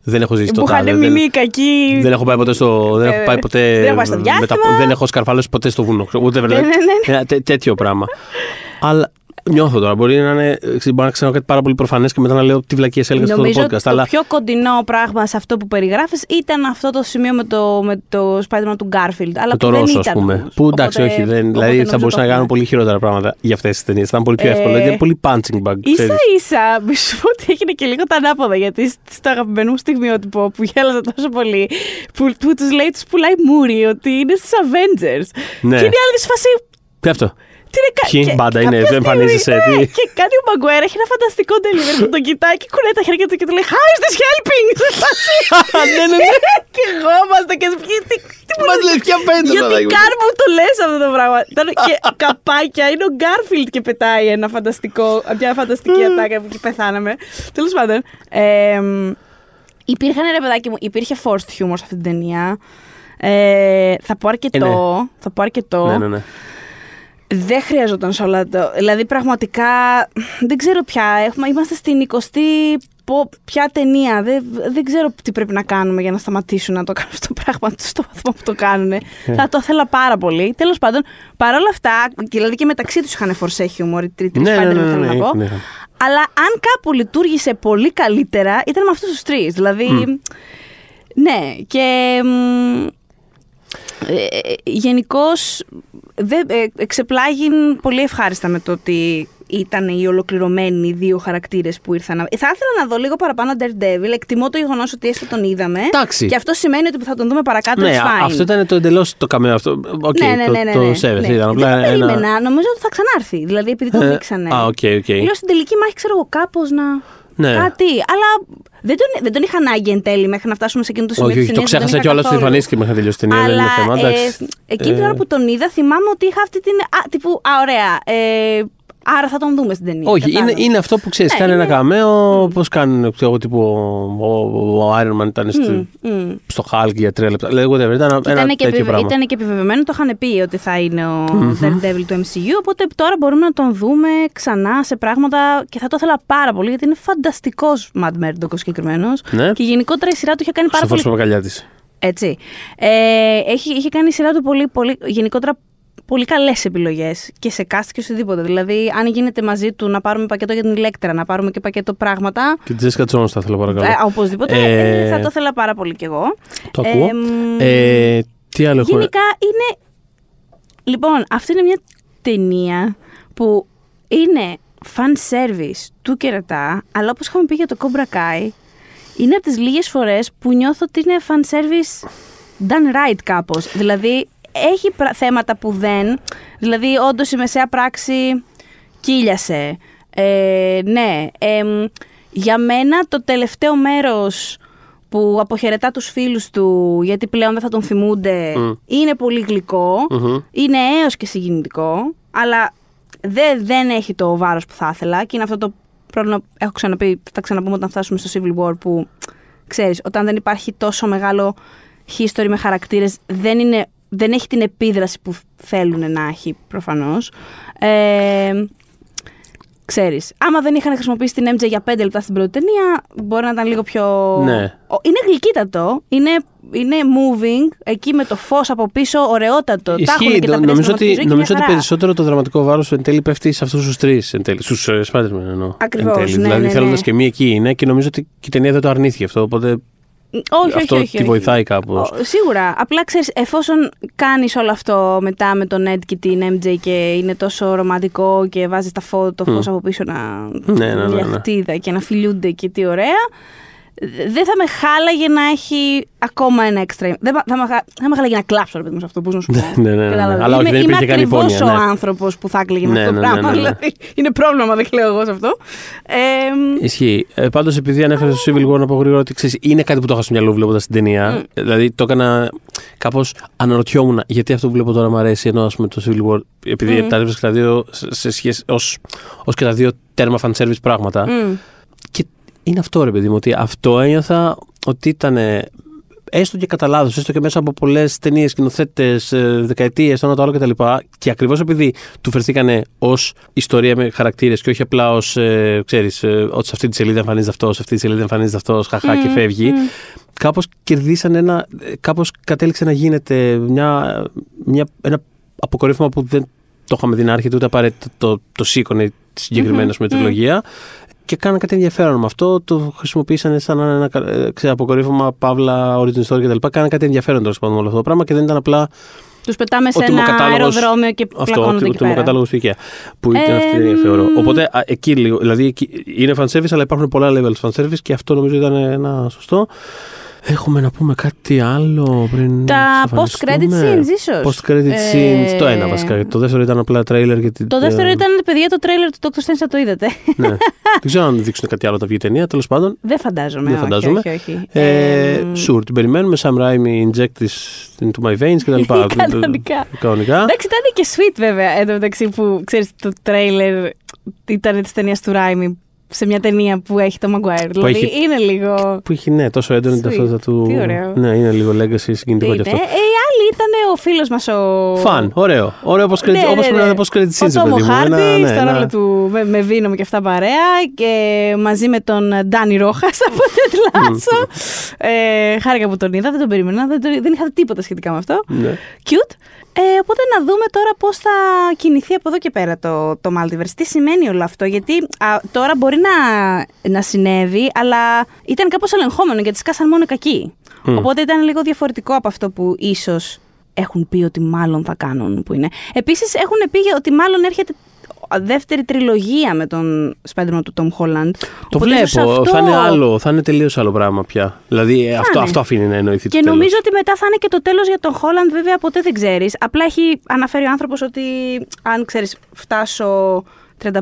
δεν έχω ζήσει το Που είχαν τάδε. μείνει Δεν, οι κακοί. δεν έχω πάει ποτέ στο. Δεν Ε, έχω πάει ποτέ. δεν έχω πάει στο με διάστημα. δεν έχω σκαρφαλώσει ποτέ στο βουνό. Ούτε Ναι, ναι, ναι. Ένα τέ- τέτοιο πράγμα. Αλλά νιώθω τώρα. Μπορεί να, είναι, μπορεί να ξέρω κάτι πάρα πολύ προφανές και μετά να λέω τι βλακίες έλεγα στο Νομίζω podcast. ότι το αλλά πιο κοντινό πράγμα σε αυτό που περιγράφεις ήταν αυτό το σημείο με το, με το Spider-Man του Garfield. Αλλά Με το που δεν Ρώσο, ας ήταν πούμε. όμως. Που εντάξει, Οπότε- όχι. Δεν, οπότε δηλαδή θα νομίζω μπορούσαν το να κάνουν έχουμε. πολύ χειρότερα πράγματα για αυτές τις ταινίες. Θα ήταν πολύ πιο Ε, εύκολο. Γιατί είναι πολύ punching bag. σα ξέρεις. ίσα, μη σου πω ότι έγινε και λίγο τα ανάποδα. Γιατί στο αγαπημένο μου στιγμιότυπο που γέλαζα τόσο πολύ, που, που τους λέει, τους πουλάει μούρι ότι είναι στους Avengers. Ναι. Και είναι η άλλη σε φάση. Τι αυτό; Τι είναι κα... Ποιοι, και μπάντα κάποια είναι, δεν στιγμή, εμφανίζεσαι, ναι, τι; Και κάνει ο Μαγκουέρα, έχει ένα φανταστικό delivery που τον κοιτάει και κουνάει τα χέρια του και του λέει How is this helping? Σε φάση. Ναι, ναι, ναι. και εγώ είμαστε και σπίτι. Τι, τι Μας λες ποια πέντε, Γιατί παιδάκι μου. καν μου το λες αυτό το πράγμα. Ήταν και καπάκια, είναι ο Γκάρφιλντ και πετάει ένα φανταστικό, μια φανταστική ατάκα που εκεί πεθάναμε. Τέλος πάντων. Ε, υπήρχαν ρε παιδάκι μου, υπήρχε forced humor σε αυτή την ταινία. Ε, θα πω αρκετό. Θα πω αρκετό. Ναι, ναι, ναι. Δεν χρειαζόταν σε όλα το. Δηλαδή, πραγματικά δεν ξέρω πια. Έχουμε, είμαστε στην 20η πο- ποια ταινία. Δεν, δεν ξέρω τι πρέπει να κάνουμε για να σταματήσουν να το κάνουν αυτό το πράγμα στο βαθμό που το κάνουν. Θα το ήθελα πάρα πολύ. Τέλος πάντων, παρόλα αυτά, δηλαδή και μεταξύ τους είχαν φορσέ χιούμορ, οι τρει Ναι, ναι, ναι, Spider-Man, ναι, θέλω να ναι, πω. ναι. Αλλά αν κάπου λειτουργήσε πολύ καλύτερα, ήταν με αυτούς τους τρεις. Δηλαδή. Ναι, και. μ, Ε, Γενικώς εξεπλάγην πολύ ευχάριστα με το ότι ήταν οι ολοκληρωμένοι οι δύο χαρακτήρες που ήρθαν. να- Θα ήθελα να δω λίγο παραπάνω Daredevil. Εκτιμώ το γεγονός ότι έστω τον είδαμε. Εντάξει. Και αυτό σημαίνει ότι θα τον δούμε παρακάτω. Ναι, it's α- fine. αυτό ήταν το εντελώς το καμέο αυτό. Οκ, ναι, ναι, το, ναι, ναι, το ναι, σέβεσαι. ναι. Ήταν απλά Δεν το ένα. περίμενα. Νομίζω ότι θα ξανάρθει. Δηλαδή, επειδή τον Ε, δείξανε. Α, οκ, οκ. Λέω στην τελική μάχη, ξέρω εγώ, κάπως να. Ναι. Κάτι. Αλλά δεν τον, δεν τον είχα ανάγκη εν τέλει μέχρι να φτάσουμε σε εκείνο το σημείο. Όχι, της όχι, το ταινίας, δεν ξέχασα τον κιόλας είχα ότι καθόλου. εμφανίστηκε μέχρι να τελειώσει την ταινία. Δεν Αλλά είναι θέμα. ε, εντάξει. εκείνη την Ε, ώρα που τον είδα, θυμάμαι ότι είχα αυτή την. Α, τύπου, α, ωραία. Ε, άρα θα τον δούμε στην ταινία. Όχι, είναι, κατάλαβες. είναι αυτό που ξέρεις. Ναι, κάνει ένα είναι- καμέο. Πώς κάνει, ξέρω εγώ, τύπου. Ο, ο, ο Iron Man ήταν στο, Μμ. στο Hulk για τρία λεπτά. Λέει, whatever, ήταν ένα Ήταν και, τέτοιο επιβε... πράγμα. ήταν και επιβεβαιωμένο, το είχαν πει ότι θα είναι ο Daredevil του MCU. Οπότε τώρα μπορούμε να τον δούμε ξανά σε πράγματα και θα το ήθελα πάρα πολύ γιατί είναι φανταστικός Mad Murdock ο συγκεκριμένος. Ναι. Και γενικότερα η σειρά του είχε κάνει πάρα Στο πολύ. φως παπακαλιά της. Έτσι. Ε, έχει, είχε κάνει η σειρά του πολύ, πολύ. Γενικότερα πολύ καλές επιλογές και σε cast και οτιδήποτε. Δηλαδή, αν γίνεται μαζί του να πάρουμε πακέτο για την ηλέκτρα, να πάρουμε και πακέτο πράγματα. Και τη Jessica Jones θα ήθελα παρακαλώ. Ε, οπωσδήποτε. Ε, ε, θα το ήθελα πάρα πολύ κι εγώ. Το ακούω. εμ, Ε, τι άλλο έχουμε. Γενικά είναι. Λοιπόν, αυτή είναι μια ταινία που είναι fan service του κερατά, αλλά όπως είχαμε πει για το Cobra Kai, είναι από τις λίγες φορές που νιώθω ότι είναι fan service done right κάπως. Δηλαδή, έχει πρα- θέματα που δεν. Δηλαδή, όντως η μεσαία πράξη κύλιασε. Ε, ναι. εμ, για μένα το τελευταίο μέρος που αποχαιρετά τους φίλους του γιατί πλέον δεν θα τον θυμούνται Μμ. είναι πολύ γλυκό, Μμμ. είναι έως και συγκινητικό, αλλά δεν, δεν έχει το βάρος που θα ήθελα και είναι αυτό το πρόβλημα, έχω ξαναπεί, θα τα ξαναπούμε όταν φτάσουμε στο Civil War που, ξέρεις, όταν δεν υπάρχει τόσο μεγάλο history με χαρακτήρες, δεν, είναι, δεν έχει την επίδραση που θέλουν να έχει προφανώς. Ε, ξέρεις, άμα δεν είχαν χρησιμοποιήσει την MJ για 5 λεπτά στην πρώτη ταινία, μπορεί να ήταν λίγο πιο... Ναι. Ο- Είναι γλυκύτατο, είναι, είναι moving, εκεί με το φως από πίσω, ωραιότατο. Τα έχουν Ισχύει. και τα το- νομίζω πνεύματα ότι, στη ζωή και νομίζω μια ότι χαρά. περισσότερο το δραματικό βάρος εν τέλει πέφτει σε αυτούς τους τρεις. Στους uh, Spider-Man εννοώ. Ακριβώς, εν τέλει. ναι, δηλαδή ναι, θέλοντας ναι. και μία εκεί είναι και νομίζω ότι και η ταινία δεν το αρνήθηκε αυτό. Οπότε Όχι, αυτό όχι, όχι, τη όχι. βοηθάει κάπως. Ο- Σίγουρα. Απλά ξέρεις, εφόσον κάνεις όλο αυτό μετά με τον Ed και την MJ και είναι τόσο ρομαντικό και βάζεις τα φω, το φως Μμ. από πίσω να. Ναι, ναι, ναι, μια ναι. χτίδα και να φιλιούνται και τι ωραία. Δεν θα με χάλαγε να έχει ακόμα ένα έξτρα. Δεν θα, θα, με, χα- θα με χάλαγε να κλάψω, ρε παιδί μου, σε αυτό. Πώς να σου πω. Ναι, ναι, ναι, ναι. Κατάλαβες. Αλλά όχι, είμαι, δεν υπήρχε είμαι καν ακριβώς υπόνοια, ο ναι. άνθρωπος που θα έκλαιγε με Ναι, αυτό το ναι, ναι, πράγμα. ναι, ναι. Δηλαδή, είναι πρόβλημα, δεν κλαίω εγώ σε αυτό. Ε, Ισχύει. Ε, Πάντως, επειδή ανέφερες στο Civil War, να πω γρήγορα ότι ξέρεις, είναι κάτι που το είχα στο μυαλό βλέποντας την ταινία. Μμ. Δηλαδή, το έκανα κάπως αναρωτιόμουν γιατί αυτό που βλέπω τώρα μου αρέσει, ενώ ας πούμε το Civil War, επειδή Μμ. τα έβρισκα τα δύο σε- σε σχέση ως και τα δύο τέρμα fan service πράγματα. μ, Και είναι αυτό, ρε παιδί μου, ότι αυτό ένιωθα ότι ήταν. Έστω και κατά λάθος, έστω και μέσα από πολλές ταινίες, σκηνοθέτες, δεκαετίες, το ένα το άλλο κτλ. Και ακριβώς επειδή του φερθήκανε ως ιστορία με χαρακτήρες και όχι απλά ως, ε, ξέρεις, ότι σε αυτή τη σελίδα εμφανίζεται αυτός, σε αυτή τη σελίδα εμφανίζεται αυτός, χαχά και μ, φεύγει. μ. Κάπως κερδίσαν ένα. Κάπως κατέληξε να γίνεται μια, μια, ένα αποκορύφωμα που δεν το είχαμε δει να έρχεται, ούτε απαραίτητα το, το σήκωνε τη συγκεκριμένη Μμμ, mm-hmm. τριλογία. Και κάναν κάτι ενδιαφέρον με αυτό. Το χρησιμοποίησαν σαν ένα ε, ξέρω, αποκορύφωμα, παύλα, origin story κτλ. Κάναν κάτι ενδιαφέρον τέλο πάντων με όλο αυτό το πράγμα και δεν ήταν απλά Τους πετάμε σε Ο ένα τιμοκατάλογος- αεροδρόμιο και αυτό, πλακώνονται ο εκεί πέρα. τιμοκατάλογο του IKEA. Που ήταν Ε, αυτή η ταινία, θεωρώ. μ. Οπότε α, εκεί λίγο. Δηλαδή εκεί είναι fan service, αλλά υπάρχουν πολλά levels fan service και αυτό νομίζω ήταν ένα σωστό. Έχουμε να πούμε κάτι άλλο πριν. Τα εξαφανιστούμε; post-credit scenes, ίσως. Post-credit scenes, το ένα βασικά. Το δεύτερο ήταν απλά τρέιλερ. Γιατί, Το δεύτερο ε, ήταν, παιδιά, το τρέιλερ του Dr. Strange, θα το είδατε. Ναι. Δεν ξέρω αν δείξουν κάτι άλλο τα βγει η ταινία. Τέλος πάντων, Δεν φαντάζομαι. Δεν όχι, φαντάζομαι. Όχι, όχι. Ε, Ε, sure, την περιμένουμε. Sam Raimi inject this into my veins κτλ. Κανονικά. Κανονικά. Εντάξει, ήταν και sweet βέβαια εν τω μεταξύ που ξέρεις το τρέιλερ ήταν της ταινίας του Ράιμι σε μια ταινία που έχει το Maguire. Δηλαδή έχει- είναι λίγο. Που έχει ναι, τόσο έντονη Sweet. ταυτότητα του. Τι ωραίο. Ναι, είναι λίγο legacy συγκινητικό Είναι. κι Ε, αυτό. η άλλη ήταν ο φίλος μας ο. Φαν, ωραίο. Ωραίο όπως Ναι, ναι, όπως πρέπει ναι. να είναι post credit Ο scenes, Τόμο παιδί μου. Χάρντι Ένα- ναι, στο ένα- ρόλο του με, με Βίνομ και αυτά παρέα και μαζί με τον Ντάνι Ρόχας από το Τετλάσο. ε, χάρηκα που τον είδα, δεν τον περίμενα, δεν, τον- δεν είχα τίποτα σχετικά με αυτό. Ναι. Cute. Ε, οπότε να δούμε τώρα πώς θα κινηθεί από εδώ και πέρα το, το Multiverse. Τι σημαίνει όλο αυτό, γιατί α, τώρα μπορεί να, να συνέβη, αλλά ήταν κάπως ελεγχόμενο γιατί σκάσαν μόνο οι κακοί. Μμ. Οπότε ήταν λίγο διαφορετικό από αυτό που ίσως έχουν πει ότι μάλλον θα κάνουν που είναι. Επίσης έχουν πει ότι μάλλον έρχεται δεύτερη τριλογία με τον Spider-Man του Tom Holland. Το Οπότε ίσως βλέπω. αυτό- Θα είναι άλλο. Θα είναι τελείως άλλο πράγμα πια. Δηλαδή ε, αυτό, είναι. αυτό αφήνει να εννοηθεί Και το τέλος. νομίζω ότι μετά θα είναι και το τέλος για τον Χόλαντ, βέβαια ποτέ δεν ξέρεις. Απλά έχει αναφέρει ο άνθρωπος ότι αν ξέρεις φτάσω 35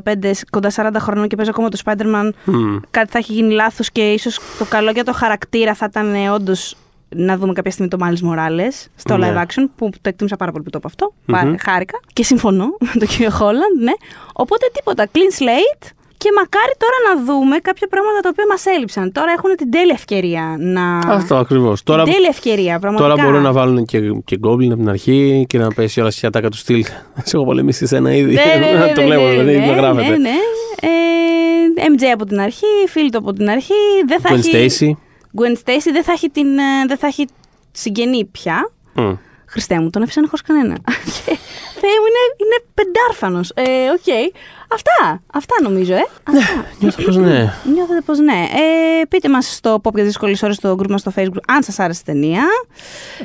κοντά 40 χρονών και παίζω ακόμα το Spider-Man, Μμ. κάτι θα έχει γίνει λάθος και ίσως το καλό για το χαρακτήρα θα ήταν όντως να δούμε κάποια στιγμή το Miles Morales στο Ναι. live action, που το εκτίμησα πάρα πολύ που το είπα αυτό. Πα- Μμμ. Χάρηκα και συμφωνώ με τον κύριο Χόλαντ, ναι. Οπότε τίποτα, clean slate και μακάρι τώρα να δούμε κάποια πράγματα τα οποία μας έλειψαν. Τώρα έχουν την τέλεια ευκαιρία να... Αυτό ακριβώς. Τώρα, Την τέλεια ευκαιρία, πραγματικά. τώρα μπορούν να βάλουν και, και Goblin από την αρχή και να πέσει όλα στη ατάκα του στυλ. Σε έχω πολεμήσει σε ένα ήδη. Ναι, ναι, ναι, το ναι, βλέπω, ναι, δηλαδή ναι, να γράφεται. Ναι, ναι. Ε, MJ από την αρχή, Φίλτο από την αρχή. Δεν θα Gwen έχει... Stacy. Gwen Stacy δεν θα έχει, την, ε, δεν θα έχει συγγενή πια. Μμ. Χριστέ μου, τον άφησαν χωρίς κανένα. Και Θεέ πεντάρφανος. Ε, οκ. Αυτά. Αυτά νομίζω, ε. Αυτά. Νιώθω πως ναι. Νιώθετε πως ναι. Ε, πείτε μας στο Pop για δύσκολες ώρες στο group μας στο Facebook αν σας άρεσε η ταινία.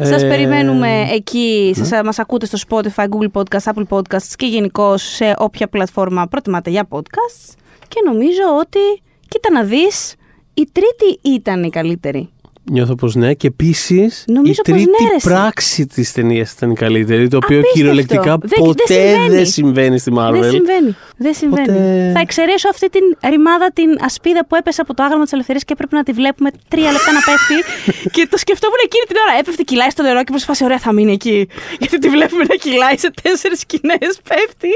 Σας Ε, περιμένουμε εκεί. Σας, μας ακούτε στο Spotify, Google Podcasts, Apple Podcasts και γενικώς σε όποια πλατφόρμα προτιμάτε για podcasts. Και νομίζω ότι, κοίτα να δεις, η τρίτη ήταν η καλύτερη. Νιώθω πως ναι. Και επίσης η Νομίζω πως τρίτη ναι, ρε, εσύ. πράξη της ταινίας ήταν η καλύτερη. Το οποίο Απίστευτο. κυριολεκτικά Δεν- δεν ποτέ συμβαίνει. δεν συμβαίνει στη Marvel. Δεν συμβαίνει. Δεν συμβαίνει. Οπότε- Θα εξαιρέσω αυτή την ρημάδα, την ασπίδα που έπεσε από το άγαλμα της ελευθερίας και έπρεπε να τη βλέπουμε τρία λεπτά να πέφτει. και το σκεφτόμουν εκείνη την ώρα. Έπεφτε, κυλάει στο νερό και προσφάσει, ωραία, θα μείνει εκεί. Γιατί τη βλέπουμε να κυλάει σε τέσσερις σκηνές, πέφτει.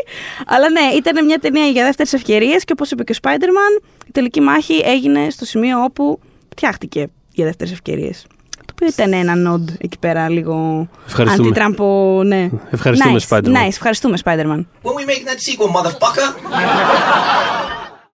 Αλλά ναι, ήταν μια ταινία για δεύτερες ευκαιρίες και όπως είπε και ο Spider-Man, η τελική μάχη έγινε στο σημείο όπου φτιάχτηκε για δεύτερες ευκαιρίες. Το οποίο ήταν ένα nod εκεί πέρα λίγο Ευχαριστούμε. αντιτραμπο, ναι. Ευχαριστούμε, nice, Spider-Man. Nice, ευχαριστούμε, Spider-Man. When we making that sequel, motherfucker?